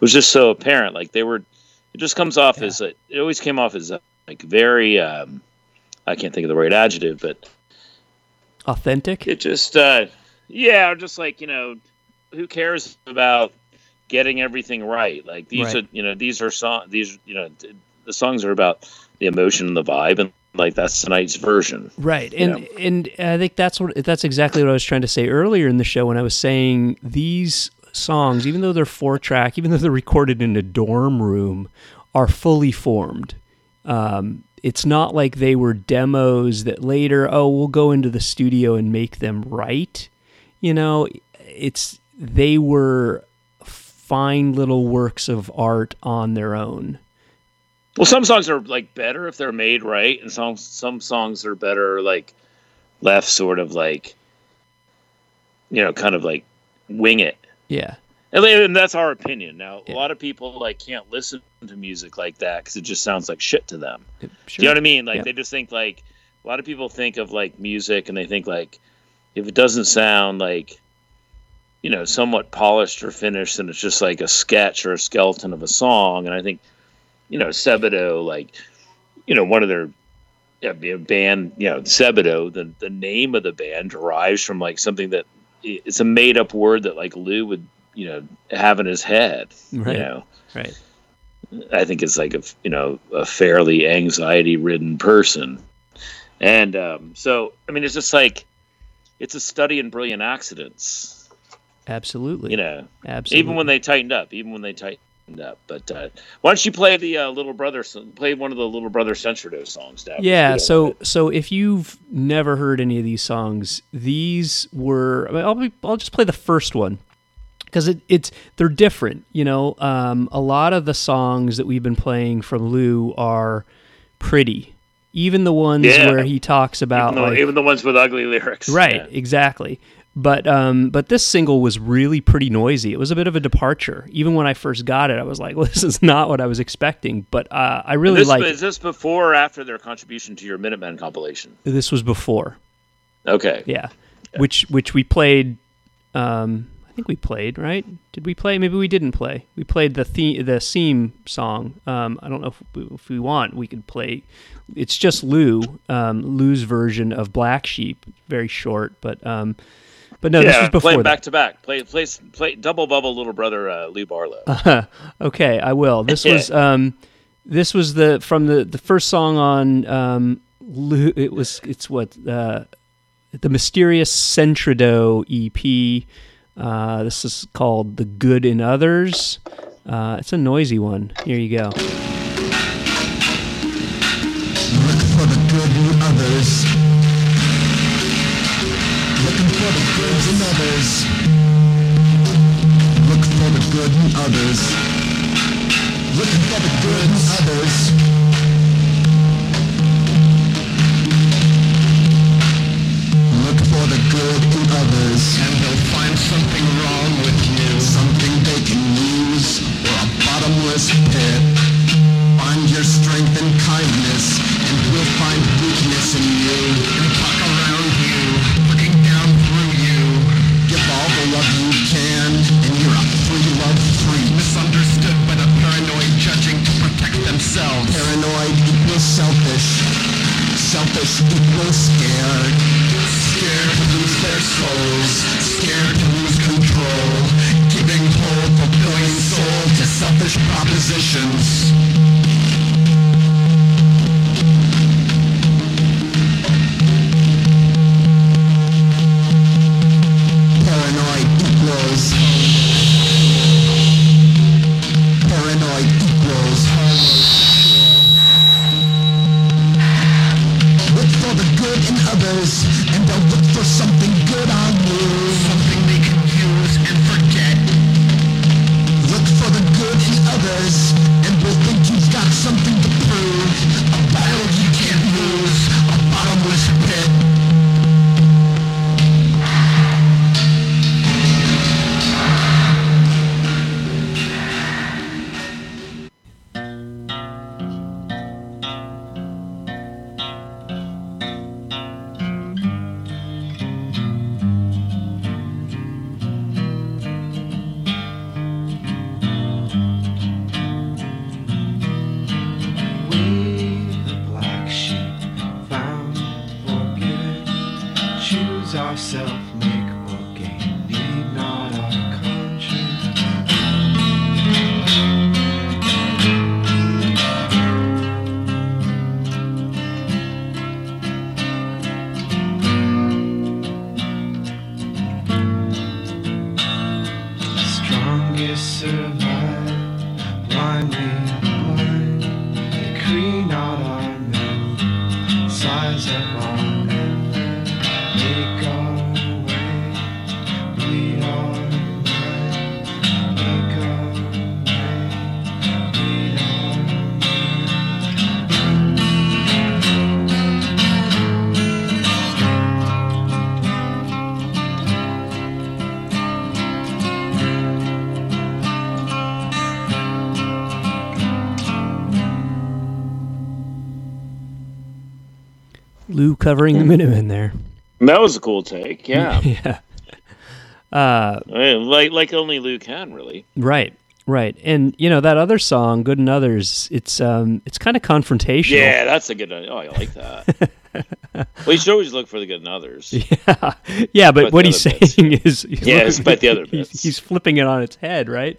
was just so apparent like they were it just comes off Yeah. as a, it always came off as a, like very um i can't think of the right adjective but Authentic. it just uh yeah just like you know who cares about getting everything right like these Right. are you know these are song these you know the songs are about the emotion and the vibe and like that's tonight's version Right, and and I think that's what that's exactly what I was trying to say earlier in the show when I was saying these songs, even though they're four track, even though they're recorded in a dorm room, are fully formed. Um, it's not like they were demos that later, oh, we'll go into the studio and make them right. You know, it's they were fine little works of art on their own. Well, some songs are like better if they're made right, and some some songs are better like left sort of like you know, kind of like wing it. Yeah, And, and that's our opinion. Now, Yeah. a lot of people like can't listen to music like that because it just sounds like shit to them. sure. Do you know what I mean? Like Yeah. they just think like a lot of people think of like music and they think like if it doesn't sound like you know somewhat polished or finished, then it's just like a sketch or a skeleton of a song. And I think you know Sebadoh, like you know one of their be a band, you know Sebadoh. The the name of the band derives from like something that it's a made up word that like Lou would you know have in his head. Right. You know. right. I think it's like a you know a fairly anxiety ridden person, and um, so I mean it's just like it's a study in brilliant accidents, Absolutely. you know. Absolutely. Even when they tightened up, even when they tightened up. But uh, why don't you play the uh, little brother? Play one of the little brother Sentridoh songs, Dad. Yeah, so so if you've never heard any of these songs, these were I mean, I'll be, I'll just play the first one because it, it's they're different. You know, um, a lot of the songs that we've been playing from Lou are pretty. Even the ones Yeah. where he talks about even, the, like even the ones with ugly lyrics, right, Yeah. exactly. But um, but this single was really pretty noisy. It was a bit of a departure. Even when I first got it, I was like, [LAUGHS] "Well, this is not what I was expecting." But uh, I really like is this before or after their contribution to your Minutemen compilation? This was before. Okay. Yeah, which which we played. Um, I think we played, right? Did we play? Maybe we didn't play. We played the theme, the theme song. Um, I don't know if we, if we want, we could play. It's just Lou, um, Lou's version of Black Sheep. Very short, but um, but no, this was before play back to back. Play, play, play, double bubble, little brother uh, Lou Barlow. [LAUGHS] okay, I will. This was um, this was the from the the first song on um, Lu- it was it's what uh, the mysterious Sentridoh EP. Uh, this is called "The Good in Others." Uh, it's a noisy one. Here you go. Others. Looking for the good in others. Look for the good in others. And they'll find something wrong with you. Something they can use. Or a bottomless pit. Find your strength and kindness, and we'll find weakness in you. Selfish equals scared. Scared to lose their souls. Scared to lose control. Giving whole, fulfilling soul to selfish propositions. Covering the Minutemen there. That was a cool take. Yeah, [LAUGHS] yeah. Uh, like like only Lou can really. right. Right. And you know that other song, "Good and Others." It's um, it's kind of confrontational. Yeah, that's a good. One. Oh, I like that. [LAUGHS] well, you should always look for the good in others. [LAUGHS] Yeah, yeah, but But what he's other bits. saying is, he's Yeah, looking- despite the other bits. he's flipping it on its head, right?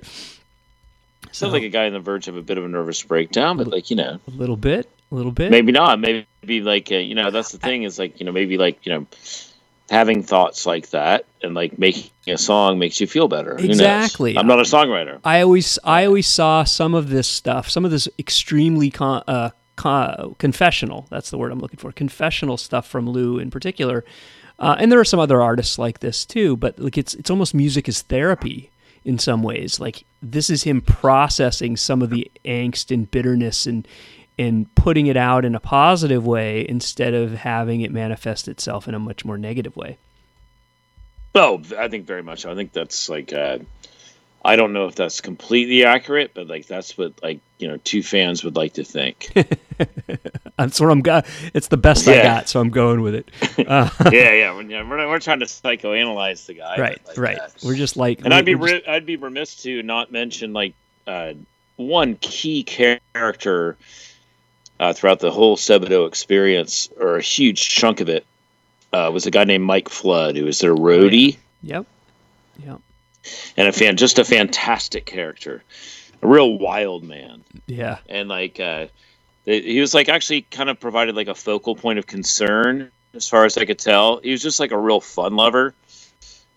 Sounds like a guy on the verge of a bit of a nervous breakdown, but like you know, A little bit, a little bit. maybe not. Maybe like uh, you know, that's the thing is like you know, maybe like you know, having thoughts like that and like making a song makes you feel better. Exactly. I'm not a songwriter. I always, I always saw some of this stuff, some of this extremely con- uh, con- confessional. That's the word I'm looking for. Confessional stuff from Lou in particular, uh, and there are some other artists like this too. But like, it's it's almost music is therapy in some ways. Like this is him processing some of the angst and bitterness and and putting it out in a positive way instead of having it manifest itself in a much more negative way. Oh, I think very much. I think that's like uh, I don't know if that's completely accurate, but like that's what like you know two fans would like to think. [LAUGHS] That's what I'm got. It's the best I Yeah. got, so I'm going with it. [LAUGHS] Uh, yeah, yeah. We're, we're, we're trying to psychoanalyze the guy, right, like, right. uh, We're just like, and I'd be we're just- I'd be remiss to not mention like uh, one key character uh, throughout the whole Sebadoh experience, or a huge chunk of it, uh, was a guy named Mike Flood, who was their roadie Yep. Yep. and a fan, just a fantastic character, a real wild man, Yeah. and like uh, they, he was like actually kind of provided like a focal point of concern as far as I could tell. He was just like a real fun lover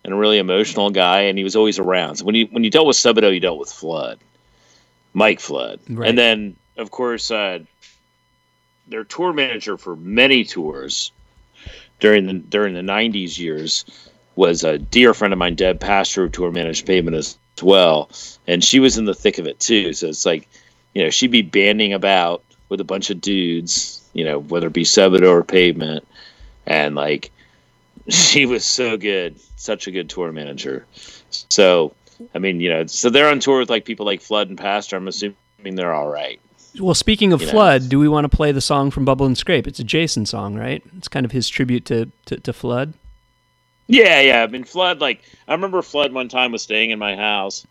and a really emotional guy, and he was always around. So when you when you dealt with Sebadoh, you dealt with Flood, Mike Flood, Right. and then of course uh, their tour manager for many tours during the during the '90s years was a dear friend of mine, Deb Pastor, who tour managed Pavement as well, and she was in the thick of it too. So it's like, you know, she'd be banding about with a bunch of dudes, you know, whether it be Sebadoh or Pavement, and like [LAUGHS] she was so good, such a good tour manager. So, I mean, you know, so they're on tour with like people like Flood and Pastor. I'm assuming they're all right. Well, speaking of You know. Flood, do we want to play the song from Bubble and Scrape? It's a Jason song, right? It's kind of his tribute to, to, to Flood. Yeah, yeah. I mean, Flood, like, I remember Flood one time was staying in my house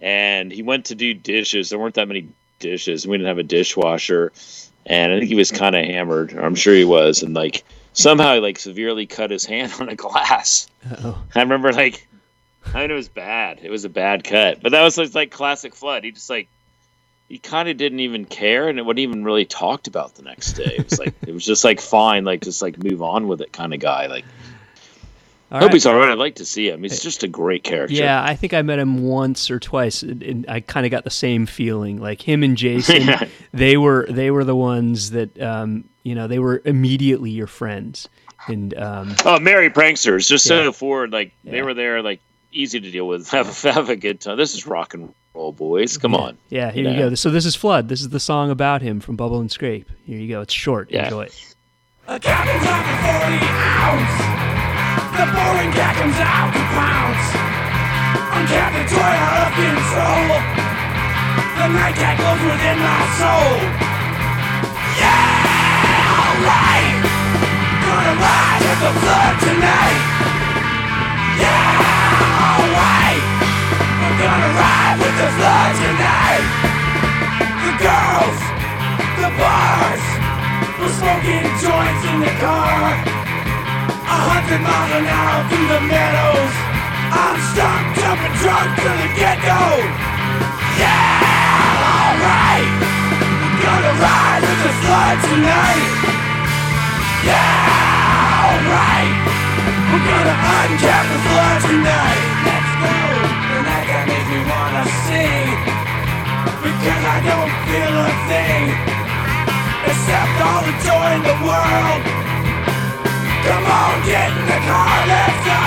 and he went to do dishes. There weren't that many dishes. We didn't have a dishwasher. And I think he was kind of hammered, or I'm sure he was. And, like, somehow he, like, severely cut his [LAUGHS] hand on a glass. Uh-oh. I remember, like, I mean, it was bad. It was a bad cut. But that was, like, classic Flood. He just, like, he kind of didn't even care and it wasn't even really talked about the next day. It was like, it was just, like, fine, like, just, like, move on with it kind of guy. Like, All I hope right. he's all right. I'd like to see him. He's just a great character. Yeah, I think I met him once or twice, and, I kind of got the same feeling. Like him and Jason, [LAUGHS] Yeah. they were they were the ones that um, you know they were immediately your friends, and um, Oh, Merry Pranksters, just Yeah. so forward. Like they were there, like easy to deal with. [LAUGHS] Have have a good time. This is rock and roll, boys. Come on. yeah, here You you know. go. So this is Flood. This is the song about him from Bubble and Scrape. Here you go. It's short. Yeah. Enjoy it. A captain's out for 40 ounce. The boring cat comes out to pounce. I'm Captain Toy out of control. The night cat glows within my soul. Yeah, alright. Gonna ride with the flood tonight. Yeah, alright. I'm gonna ride with the flood tonight. The girls, the bars. We're smoking joints in the car. A hundred miles an hour through the meadows. I'm stuck, jumping drunk to the get-go. Yeah, alright. Gonna ride with the flood tonight. Yeah, alright. We're gonna uncap the flood tonight. Wanna sing. Because I don't feel a thing except all the joy in the world. Come on, get in the car, let's go.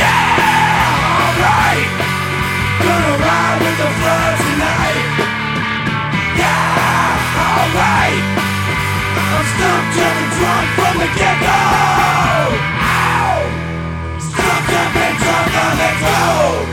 Yeah, alright. Gonna ride with the flood tonight. Yeah, alright. I'm stumped and drunk from the get-go. Ow! Stumped up and drunk the go.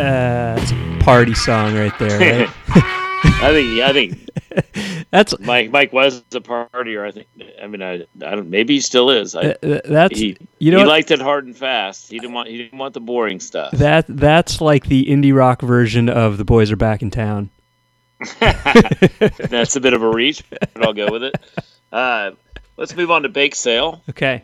Uh, it's a party song right there. Right? [LAUGHS] I think I think [LAUGHS] That's Mike Mike was a partier. I think. I mean, I, I don't. Maybe he still is. I, uh, that's he you know he what? liked it hard and fast. He didn't want he didn't want the boring stuff. that that's like the indie rock version of the boys are back in town. [LAUGHS] That's a bit of a reach, but I'll go with it. Uh, let's move on to Bake Sale. Okay.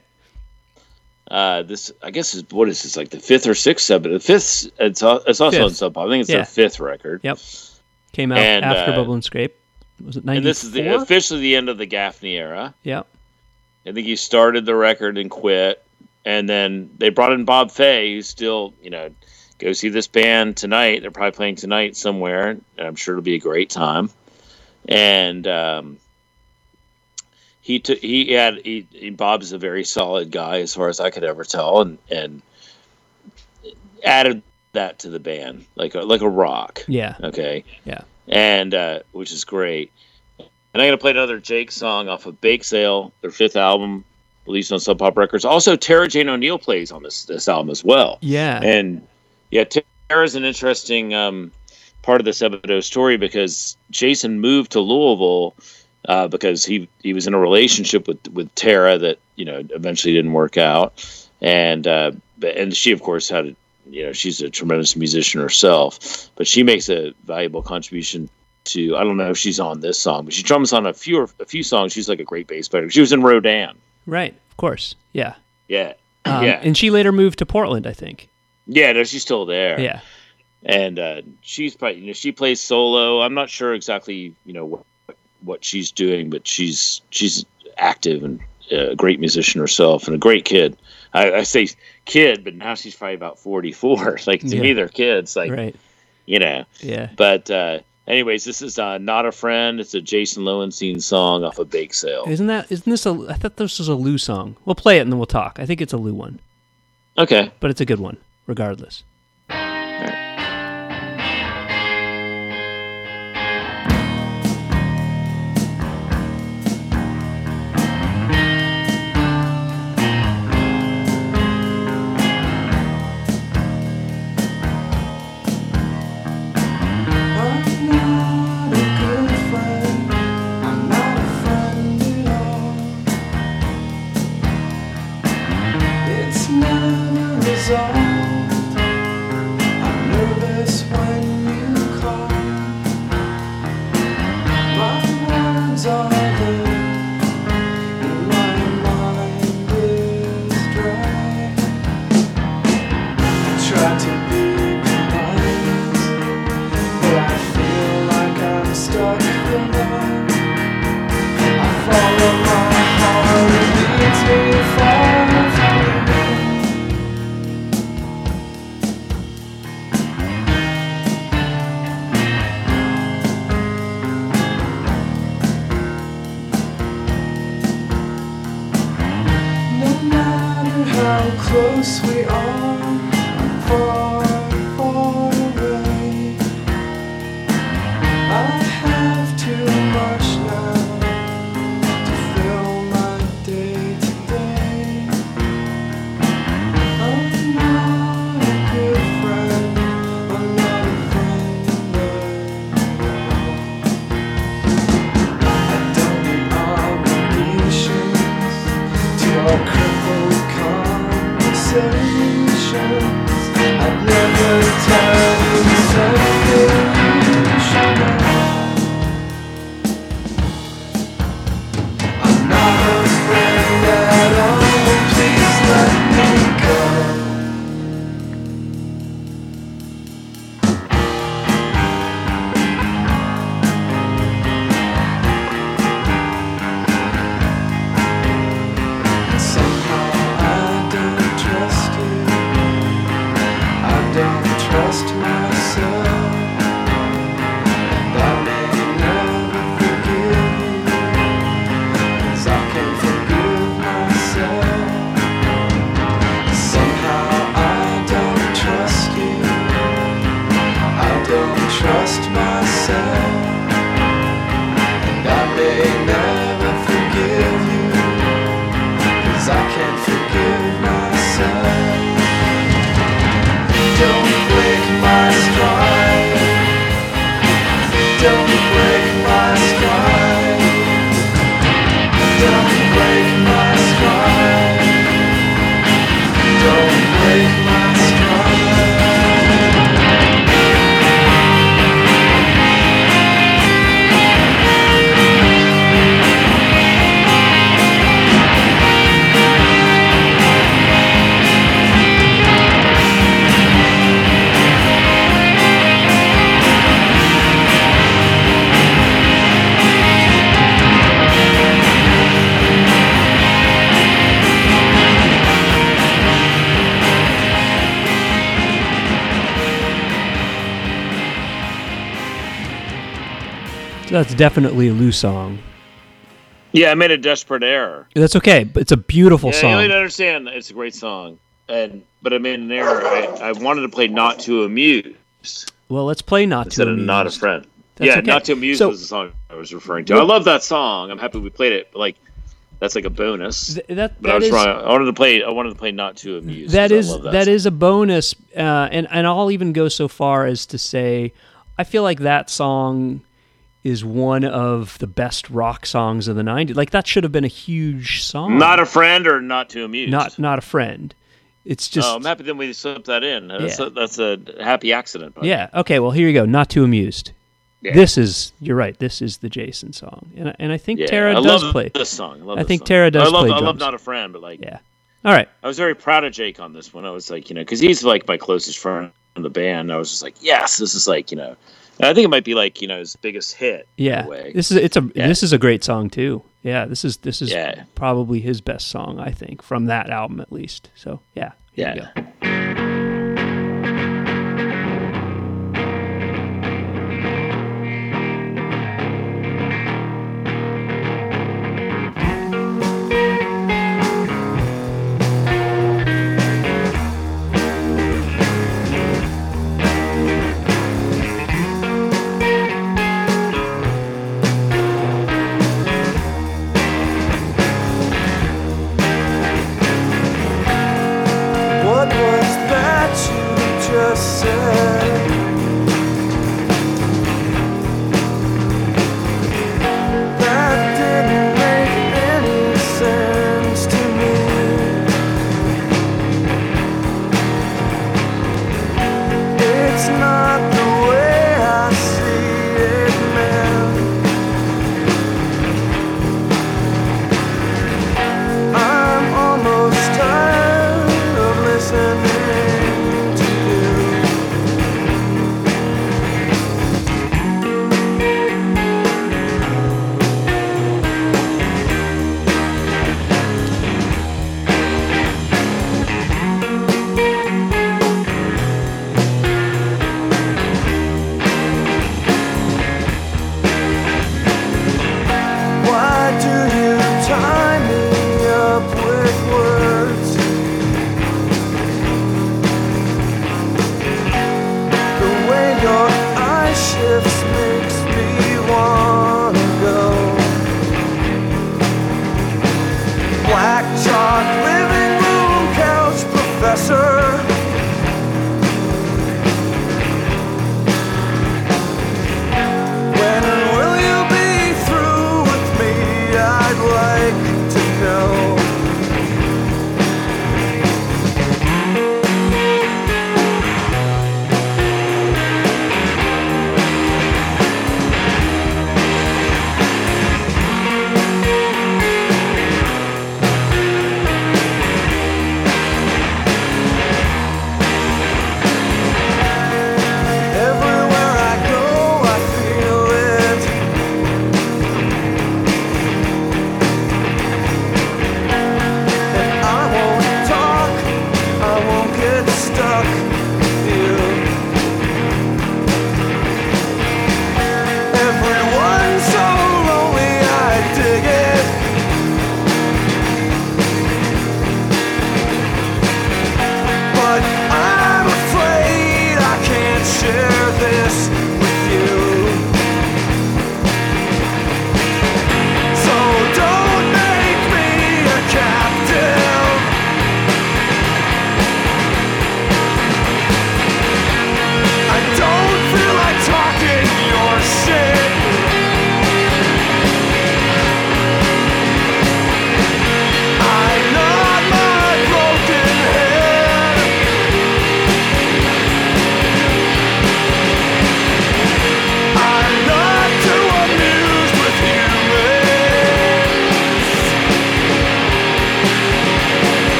Uh, this I guess is what is this like the fifth or sixth sub? The fifth. It's it's also Fifth. on Sub Pop. I think it's Yeah. their fifth record. Yep. Came out And, after uh, Bubble and Scrape. Was it ninety And this is the, officially the end of the Gaffney era. Yep. I think he started the record and quit, and then they brought in Bob Fay, who's still, you know, go see this band tonight. They're probably playing tonight somewhere, and I'm sure it'll be a great time. And um, he took he had he, he Bob's a very solid guy as far as I could ever tell, and and added that to the band like a, like a rock. Yeah. Okay. Yeah. And uh, which is great. And I'm gonna play another Jake song off of Bake Sale, their fifth album, released on Sub Pop Records. Also, Tara Jane O'Neill plays on this this album as well. Yeah. And yeah, Tara's an interesting um, part of the Sebadoh story because Jason moved to Louisville uh, because he he was in a relationship with with Tara that you know eventually didn't work out, and uh, and she of course had a, you know she's a tremendous musician herself, but she makes a valuable contribution. To I don't know if she's on this song, but she drums on a few a few songs. She's like a great bass player. She was in Rodan. Right. Of course. Yeah. Yeah, Um, yeah, And she later moved to Portland, I think. yeah. No, she's still there. Yeah. and uh, she's probably you know she plays solo. I'm not sure exactly you know what she's doing, but she's she's active and a great musician herself and a great kid. I, I say kid, but now she's probably about 44. [LAUGHS] Like to Yeah. me, they're kids. Like right. you know. Yeah. But uh, anyways, this is uh, not a friend. It's a Jason Loewenstein song off of Bake Sale. Isn't that isn't this a I thought this was a Lou song. We'll play it and then we'll talk. I think it's a Lou one, Okay. but it's a good one regardless. Definitely a Lou song. Yeah, I made a desperate error. That's okay, but it's a beautiful Yeah, song. you don't understand. It's a great song, and but I made an error. I, I wanted to play "Not to Amuse" Well, let's play not instead to of "Not a Friend." That's yeah, okay. "Not to Amuse" So- was the song I was referring to. I love that song. I'm happy we played it. But like, That's like a bonus. Th- that but I was is- wrong. I wanted to play. I wanted to play not too amused. that 'cause I that song. is a bonus, uh, and and I'll even go so far as to say, I feel like that song is one of the best rock songs of the '90s. Like that should have been a huge song. not a friend or not too amused. not not a friend. It's just oh, I'm happy that we slipped that in. That's, Yeah. a, that's a happy accident. bud. yeah. Okay, well here you go. Not too amused. Yeah. This is you're right. This is the Jason song, and I- and I think Yeah, Tara I does love play. this song. I, love I this think song. Tara does I love, play I love not a friend, but like Yeah. All right. I was very proud of Jake on this one. I was like, you know, because he's like my closest friend in the band. I was just like, yes, this is like, you know, and I think it might be like, you know, his biggest hit. Yeah. This is it's a Yeah. this is a great song too. Yeah. This is this is Yeah. probably his best song I think from that album at least. So yeah. Yeah.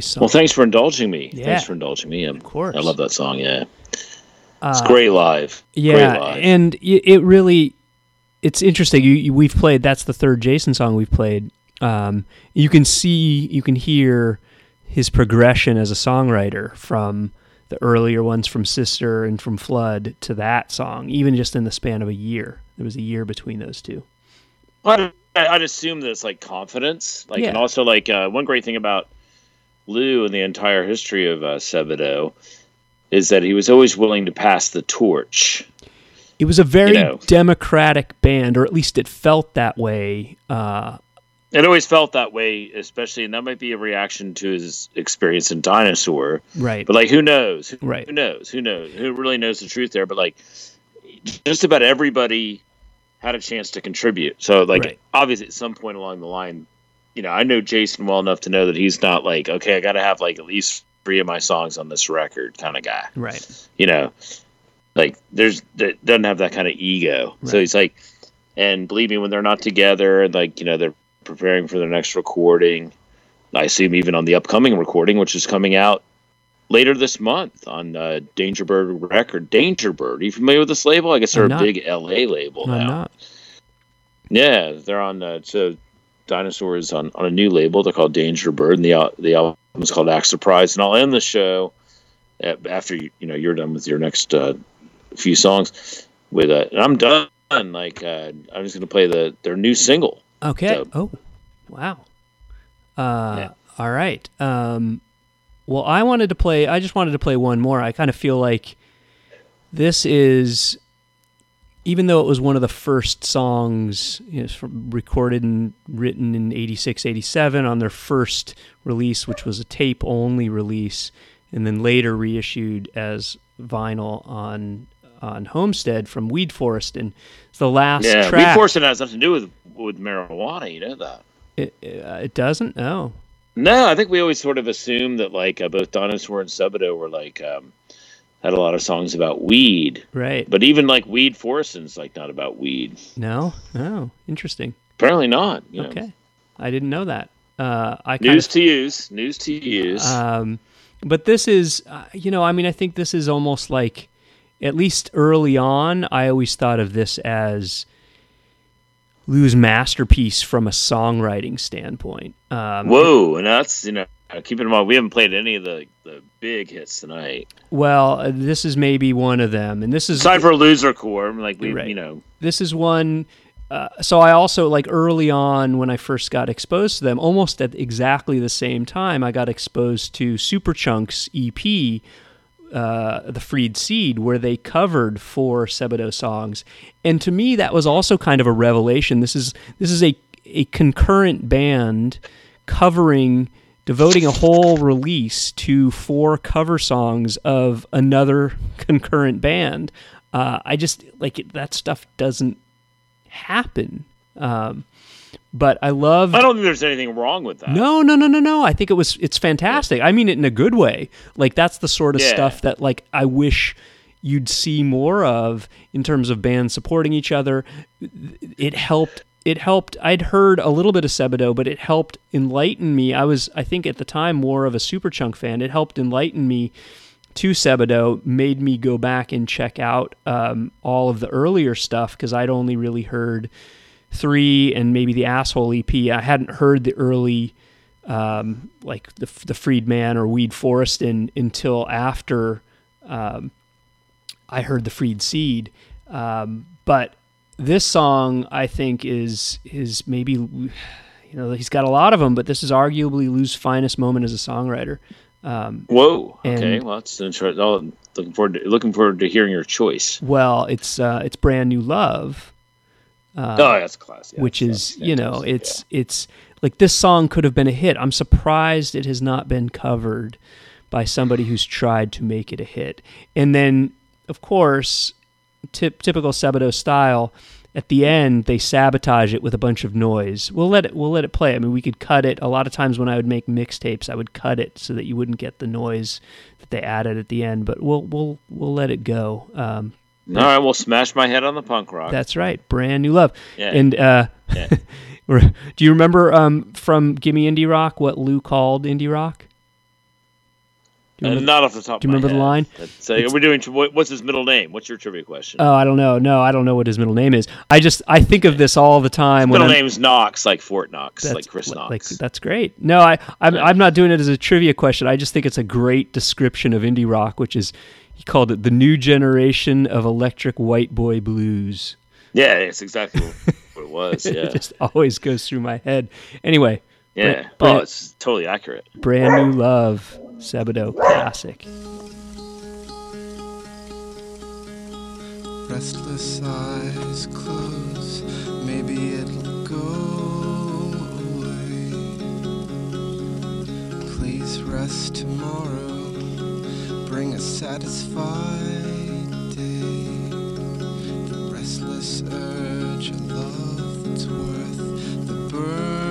Nice song. Well, thanks for indulging me. Yeah. Thanks for indulging me. Of course. I love that song. Yeah, it's Uh, great live. Yeah, great live. and it really, it's interesting. You, you we've played. That's the third Jason song we've played. Um, you can see, you can hear his progression as a songwriter from the earlier ones from Sister and from Flood to that song, even just in the span of a year. There was a year between those two. I'd, I'd assume that it's like confidence, like, and also like uh, one great thing about Lou and the entire history of uh, Sebadoh is that he was always willing to pass the torch. It was a very know. democratic band, or at least it felt that way. Uh, It always felt that way, especially, and that might be a reaction to his experience in Dinosaur. right. But like, who knows? Who, Right. Who knows? Who knows? Who really knows the truth there? But like, just about everybody had a chance to contribute. So like, Right. obviously, at some point along the line, you know, I know Jason well enough to know that he's not like, okay, I got to have like at least three of my songs on this record kind of guy. right. You know, like there's that doesn't have that kind of ego. So he's like, and believe me, when they're not together and like you know they're preparing for their next recording, I assume even on the upcoming recording, which is coming out later this month on uh, Danger Bird record. Danger Bird. Are you familiar with this label? I guess they're I'm a not. big LA label I'm now. Yeah, they're on. Uh, so Dinosaurs on, on a new label. They're called Danger Bird, and the the album is called Act Surprise. And I'll end the show at, after you you know you're done with your next uh, few songs with uh, and I'm done. Like uh, I'm just gonna play the their new single. Okay. So- oh, wow. Uh, Yeah. All right. Um, well, I wanted to play. I just wanted to play one more. I kind of feel like this is, even though it was one of the first songs you know, recorded and written in 86, 87 on their first release, which was a tape only release, and then later reissued as vinyl on on Homestead from Weed Forest, and it's the last yeah, track. Weed Force has nothing to do with with marijuana. You know that. It, uh, it doesn't. Oh, No, I think we always sort of assume that like uh, both Dinosaur and Sebadoh were like um, had a lot of songs about weed, right. but even like Weed Forestin's like not about weed. No. Oh, interesting. Apparently not. You know. Okay, I didn't know that. Uh, I kind News of, to use. News to use. um, but this is, uh, you know, I mean, I think this is almost like, at least early on, I always thought of this as Lou's masterpiece from a songwriting standpoint. Um, Whoa, and that's you know keep in mind we haven't played any of the the big hits tonight. Well, uh, this is maybe one of them, and this is Aside for Loser Core, like we Right. you know this is one. Uh, so I also like early on when I first got exposed to them, almost at exactly the same time, I got exposed to Superchunk's EP, uh, "The Freed Seed," where they covered four Sebadoh songs, and to me that was also kind of a revelation. This is this is a a concurrent band covering devoting a whole release to four cover songs of another [LAUGHS] concurrent band. Uh, I just like it, that stuff doesn't happen. Um, but I love. I don't think there's anything wrong with that. No, no, no, no, no. I think it was it's fantastic. I mean it in a good way. Like that's the sort of Yeah. stuff that like I wish you'd see more of in terms of bands supporting each other. It helped it helped I'd heard a little bit of Sebadoh, but it helped enlighten me. I was I think at the time more of a Superchunk fan. It helped enlighten me to Sebadoh, made me go back and check out um, all of the earlier stuff because I'd only really heard three and maybe the asshole EP. I hadn't heard the early, um, like the the Freed Man or Weed Forest in, until after um, I heard the Freed Seed. Um, but this song, I think, is is maybe you know he's got a lot of them, but this is arguably Lou's finest moment as a songwriter. Um, Whoa. Okay. And- well, that's interesting. Oh, looking forward to looking forward to hearing your choice. well, it's uh, it's brand new love. Uh, oh, that's class. Yeah, which that's- is you know it's it's like this song could have been a hit i'm surprised it has not been covered by somebody who's tried to make it a hit and then of course tip, typical Sebadoh style at the end they sabotage it with a bunch of noise we'll let it we'll let it play i mean we could cut it a lot of times when i would make mixtapes i would cut it so that you wouldn't get the noise that they added at the end but we'll we'll we'll let it go um. All right, we'll smash my head on the punk rock. that's right brand new love yeah. and uh, Yeah. [LAUGHS] do you remember um, from Gimme Indie Rock what Lou called indie rock? Do you Uh, not off the top. do you remember the line? Uh, we're doing. What's his middle name? What's your trivia question? Oh, I don't know. No, I don't know what his middle name is. I just I think of this all the time when middle I'm, name's Knox, like Fort Knox, like Chris Knox. Like that's great. No, I I'm, I'm not doing it as a trivia question. I just think it's a great description of indie rock, which is he called it the new generation of electric white boy blues. yeah, it's exactly what it was. [LAUGHS] Yeah, it just always goes through my head. Anyway, yeah. Brent- oh, it's totally accurate. brand new love, Sebadoh classic. Restless eyes close, maybe it'll go away. Please rest tomorrow, bring a satisfied day. The restless urge, a love that's worth the burning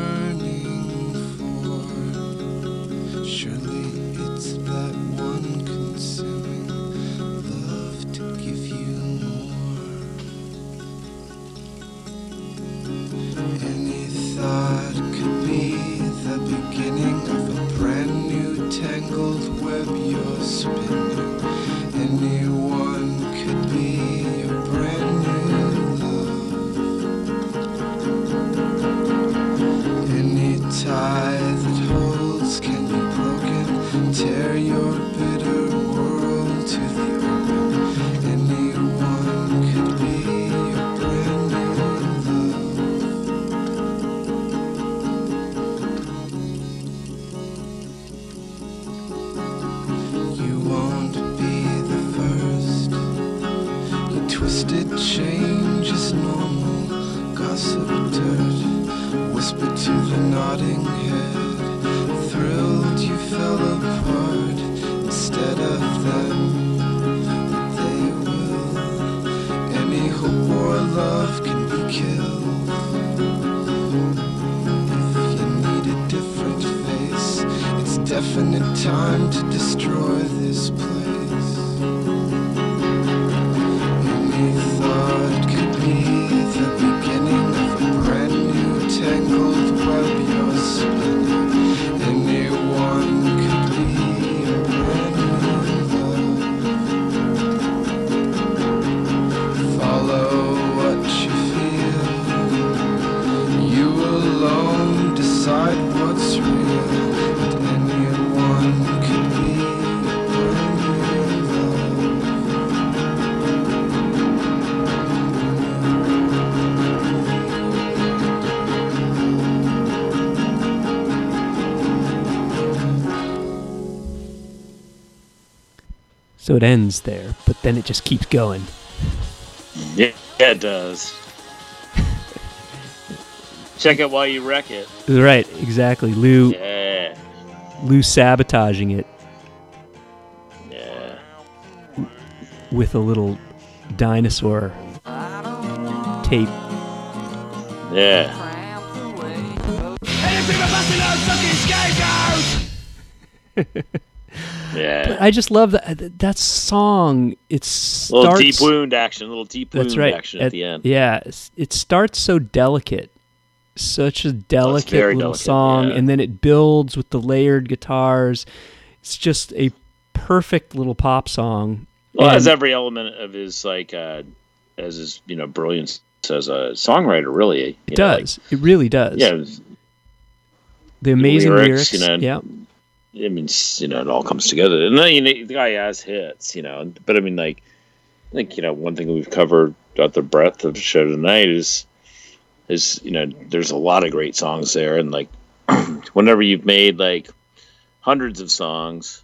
tangled web you're spinning. Anyone nodding head. Thrilled you fell apart instead of them. They will. Any hope or love can be killed. If you need a different face, it's definite time So it ends there, but then it just keeps going. Yeah, yeah it does. [LAUGHS] Check it while you wreck it. Right, exactly. Lou Yeah, Lou sabotaging it yeah. with a little dinosaur tape. Yeah. [LAUGHS] Anything but busting out fucking scapegoat! Yeah. I just love that that song. It starts little deep wound action, a little deep wound right. action at, the end. Yeah, it starts so delicate, such a delicate very little delicate, song, yeah. and then it builds with the layered guitars. It's just a perfect little pop song. Well, And- as every element of his like, uh, as his you know brilliance as a songwriter, really. it know, like, does. it really does. yeah, it was- the amazing lyrics. lyrics, you know, yeah, I mean, you know, it all comes together. And then you know, the guy has hits, you know. But I mean, like, I think you know, one thing we've covered throughout the breadth of the show tonight is, is you know, there's a lot of great songs there, and like, [CLEARS THROAT] whenever you've made like hundreds of songs,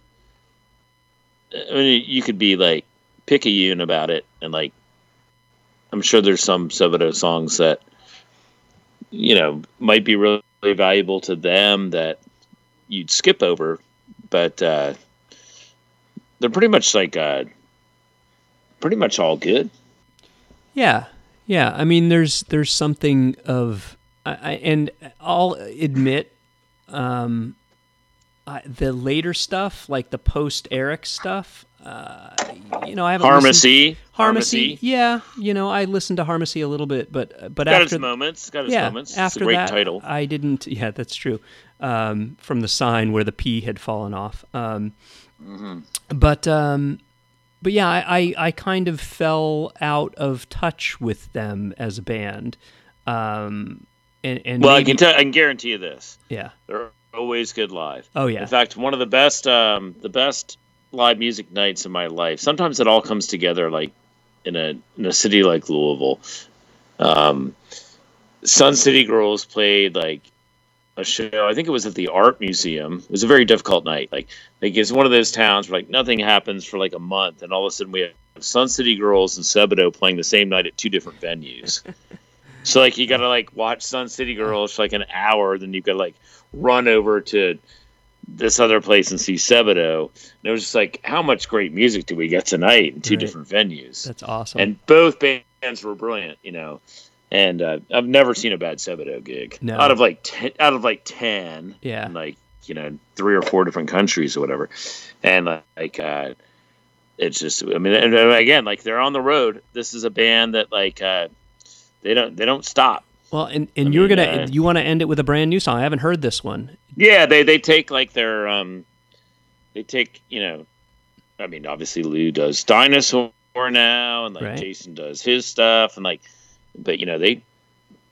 I mean, you could be like picayune about it, and like, I'm sure there's some Sebadoh songs that, you know, might be really valuable to them that you'd skip over, but uh, they're pretty much like uh, pretty much all good. yeah, yeah. I mean, there's there's something of, I, I, and I'll admit, um, I, the later stuff, like the post Eric stuff, uh, you know, I haven't Harmacy. Harmacy. Yeah, you know, I listened to Harmacy a little bit, but but Got after its moments. Got its yeah, moments. It's after a great that, title. I didn't. Yeah, that's true. Um, from the sign where the P had fallen off. Um, Mm-hmm. But um, but yeah, I, I I kind of fell out of touch with them as a band. Um, and and Well, I can tell. I can guarantee you this: yeah. they're always good live. Oh yeah. In fact, one of the best, um, the best live music nights in my life. Sometimes it all comes together, like in a in a city like Louisville. Um, Sun City Girls played like a show. I think it was at the Art Museum. It was a very difficult night. Like, like it's one of those towns where like nothing happens for like a month, and all of a sudden we have Sun City Girls and Sebadoh playing the same night at two different venues. [LAUGHS] so like you got to like watch Sun City Girls for like an hour, then you got to like run over to this other place in see Sebadoh. And it was just like, how much great music do we get tonight in two Right. different venues? That's awesome. and both bands were brilliant, you know. And uh, I've never seen a bad Sebadoh gig. No. Out of like ten, out of like ten, Yeah. in like you know three or four different countries or whatever, and like uh, it's just I mean and and again like they're on the road. This is a band that like uh, they don't they don't stop. well, and, and I you're mean, gonna uh, you want to end it with a brand new song. I haven't heard this one. Yeah, they they take like their um, they take you know, I mean obviously Lou does Dinosaur now, and like Right. Jason does his stuff, and like, but you know they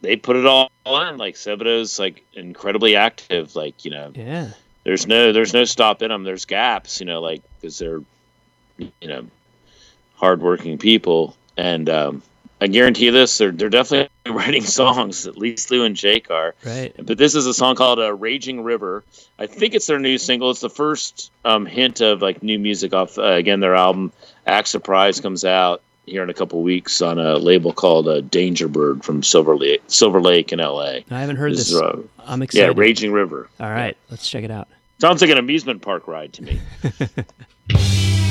they put it all in. Like Sebadoh's like incredibly active. Like you know, Yeah. there's no there's no stopping them. There's gaps, you know, like because they're you know hardworking people, and um, I guarantee you this, they're they're definitely [LAUGHS] writing songs. At least Lou and Jake are. Right. But this is a song called uh, "Raging River." I think it's their new single. It's the first um, hint of like new music off uh, again their album. Act Surprise comes out here in a couple weeks on a label called uh, Danger Bird from Silver Lake, Silver Lake in L.A. I haven't heard This this. is, uh, I'm excited. yeah. Raging River. All right, let's check it out. Sounds like an amusement park ride to me. [LAUGHS]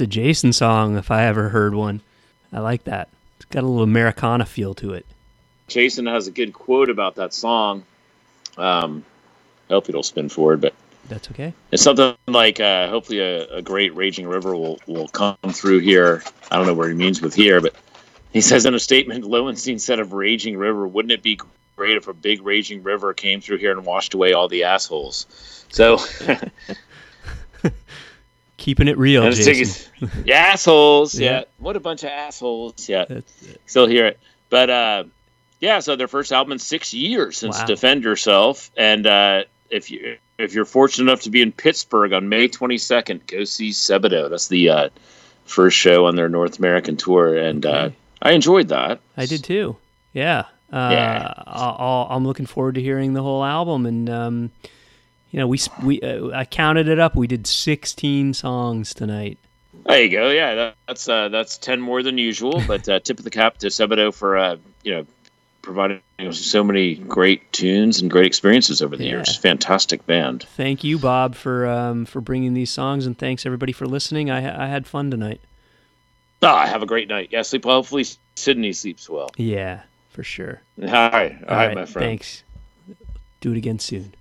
That's a Jason song if I ever heard one. I like that. It's got a little Americana feel to it. Jason has a good quote about that song. Um, I hope it'll spin forward, but That's okay. it's something like uh, hopefully a, a great raging river will, will come through here. I don't know what he means with here, but he says in a statement, Loewenstein said of raging river, wouldn't it be great if a big raging river came through here and washed away all the assholes? So, [LAUGHS] Keeping it real, and Jason. it's- yeah, assholes. [LAUGHS] Yeah. Yeah. what a bunch of assholes. Yeah, still hear it. But uh, yeah, so their first album in six years since Wow. Defend Yourself, and uh, if you if you're fortunate enough to be in Pittsburgh on May 22nd, go see Sebadoh. That's the uh, first show on their North American tour, and uh, Okay. I enjoyed that. I did too. Yeah. Uh, Yeah. I'll, I'll- I'm looking forward to hearing the whole album, and um, you know, we we uh, I counted it up. We did 16 songs tonight. There you go. Yeah, that, that's uh, that's ten more than usual, [LAUGHS] but uh, tip of the cap to Sebadoh for uh, you know providing so many great tunes and great experiences over the Yeah. years. Fantastic band. Thank you, Bob, for um, for bringing these songs, and thanks everybody for listening. I I had fun tonight. Ah, have a great night. Yeah, sleep well. Hopefully Sydney sleeps well. Yeah, for sure. All right, all right, my friend. Thanks. Do it again soon.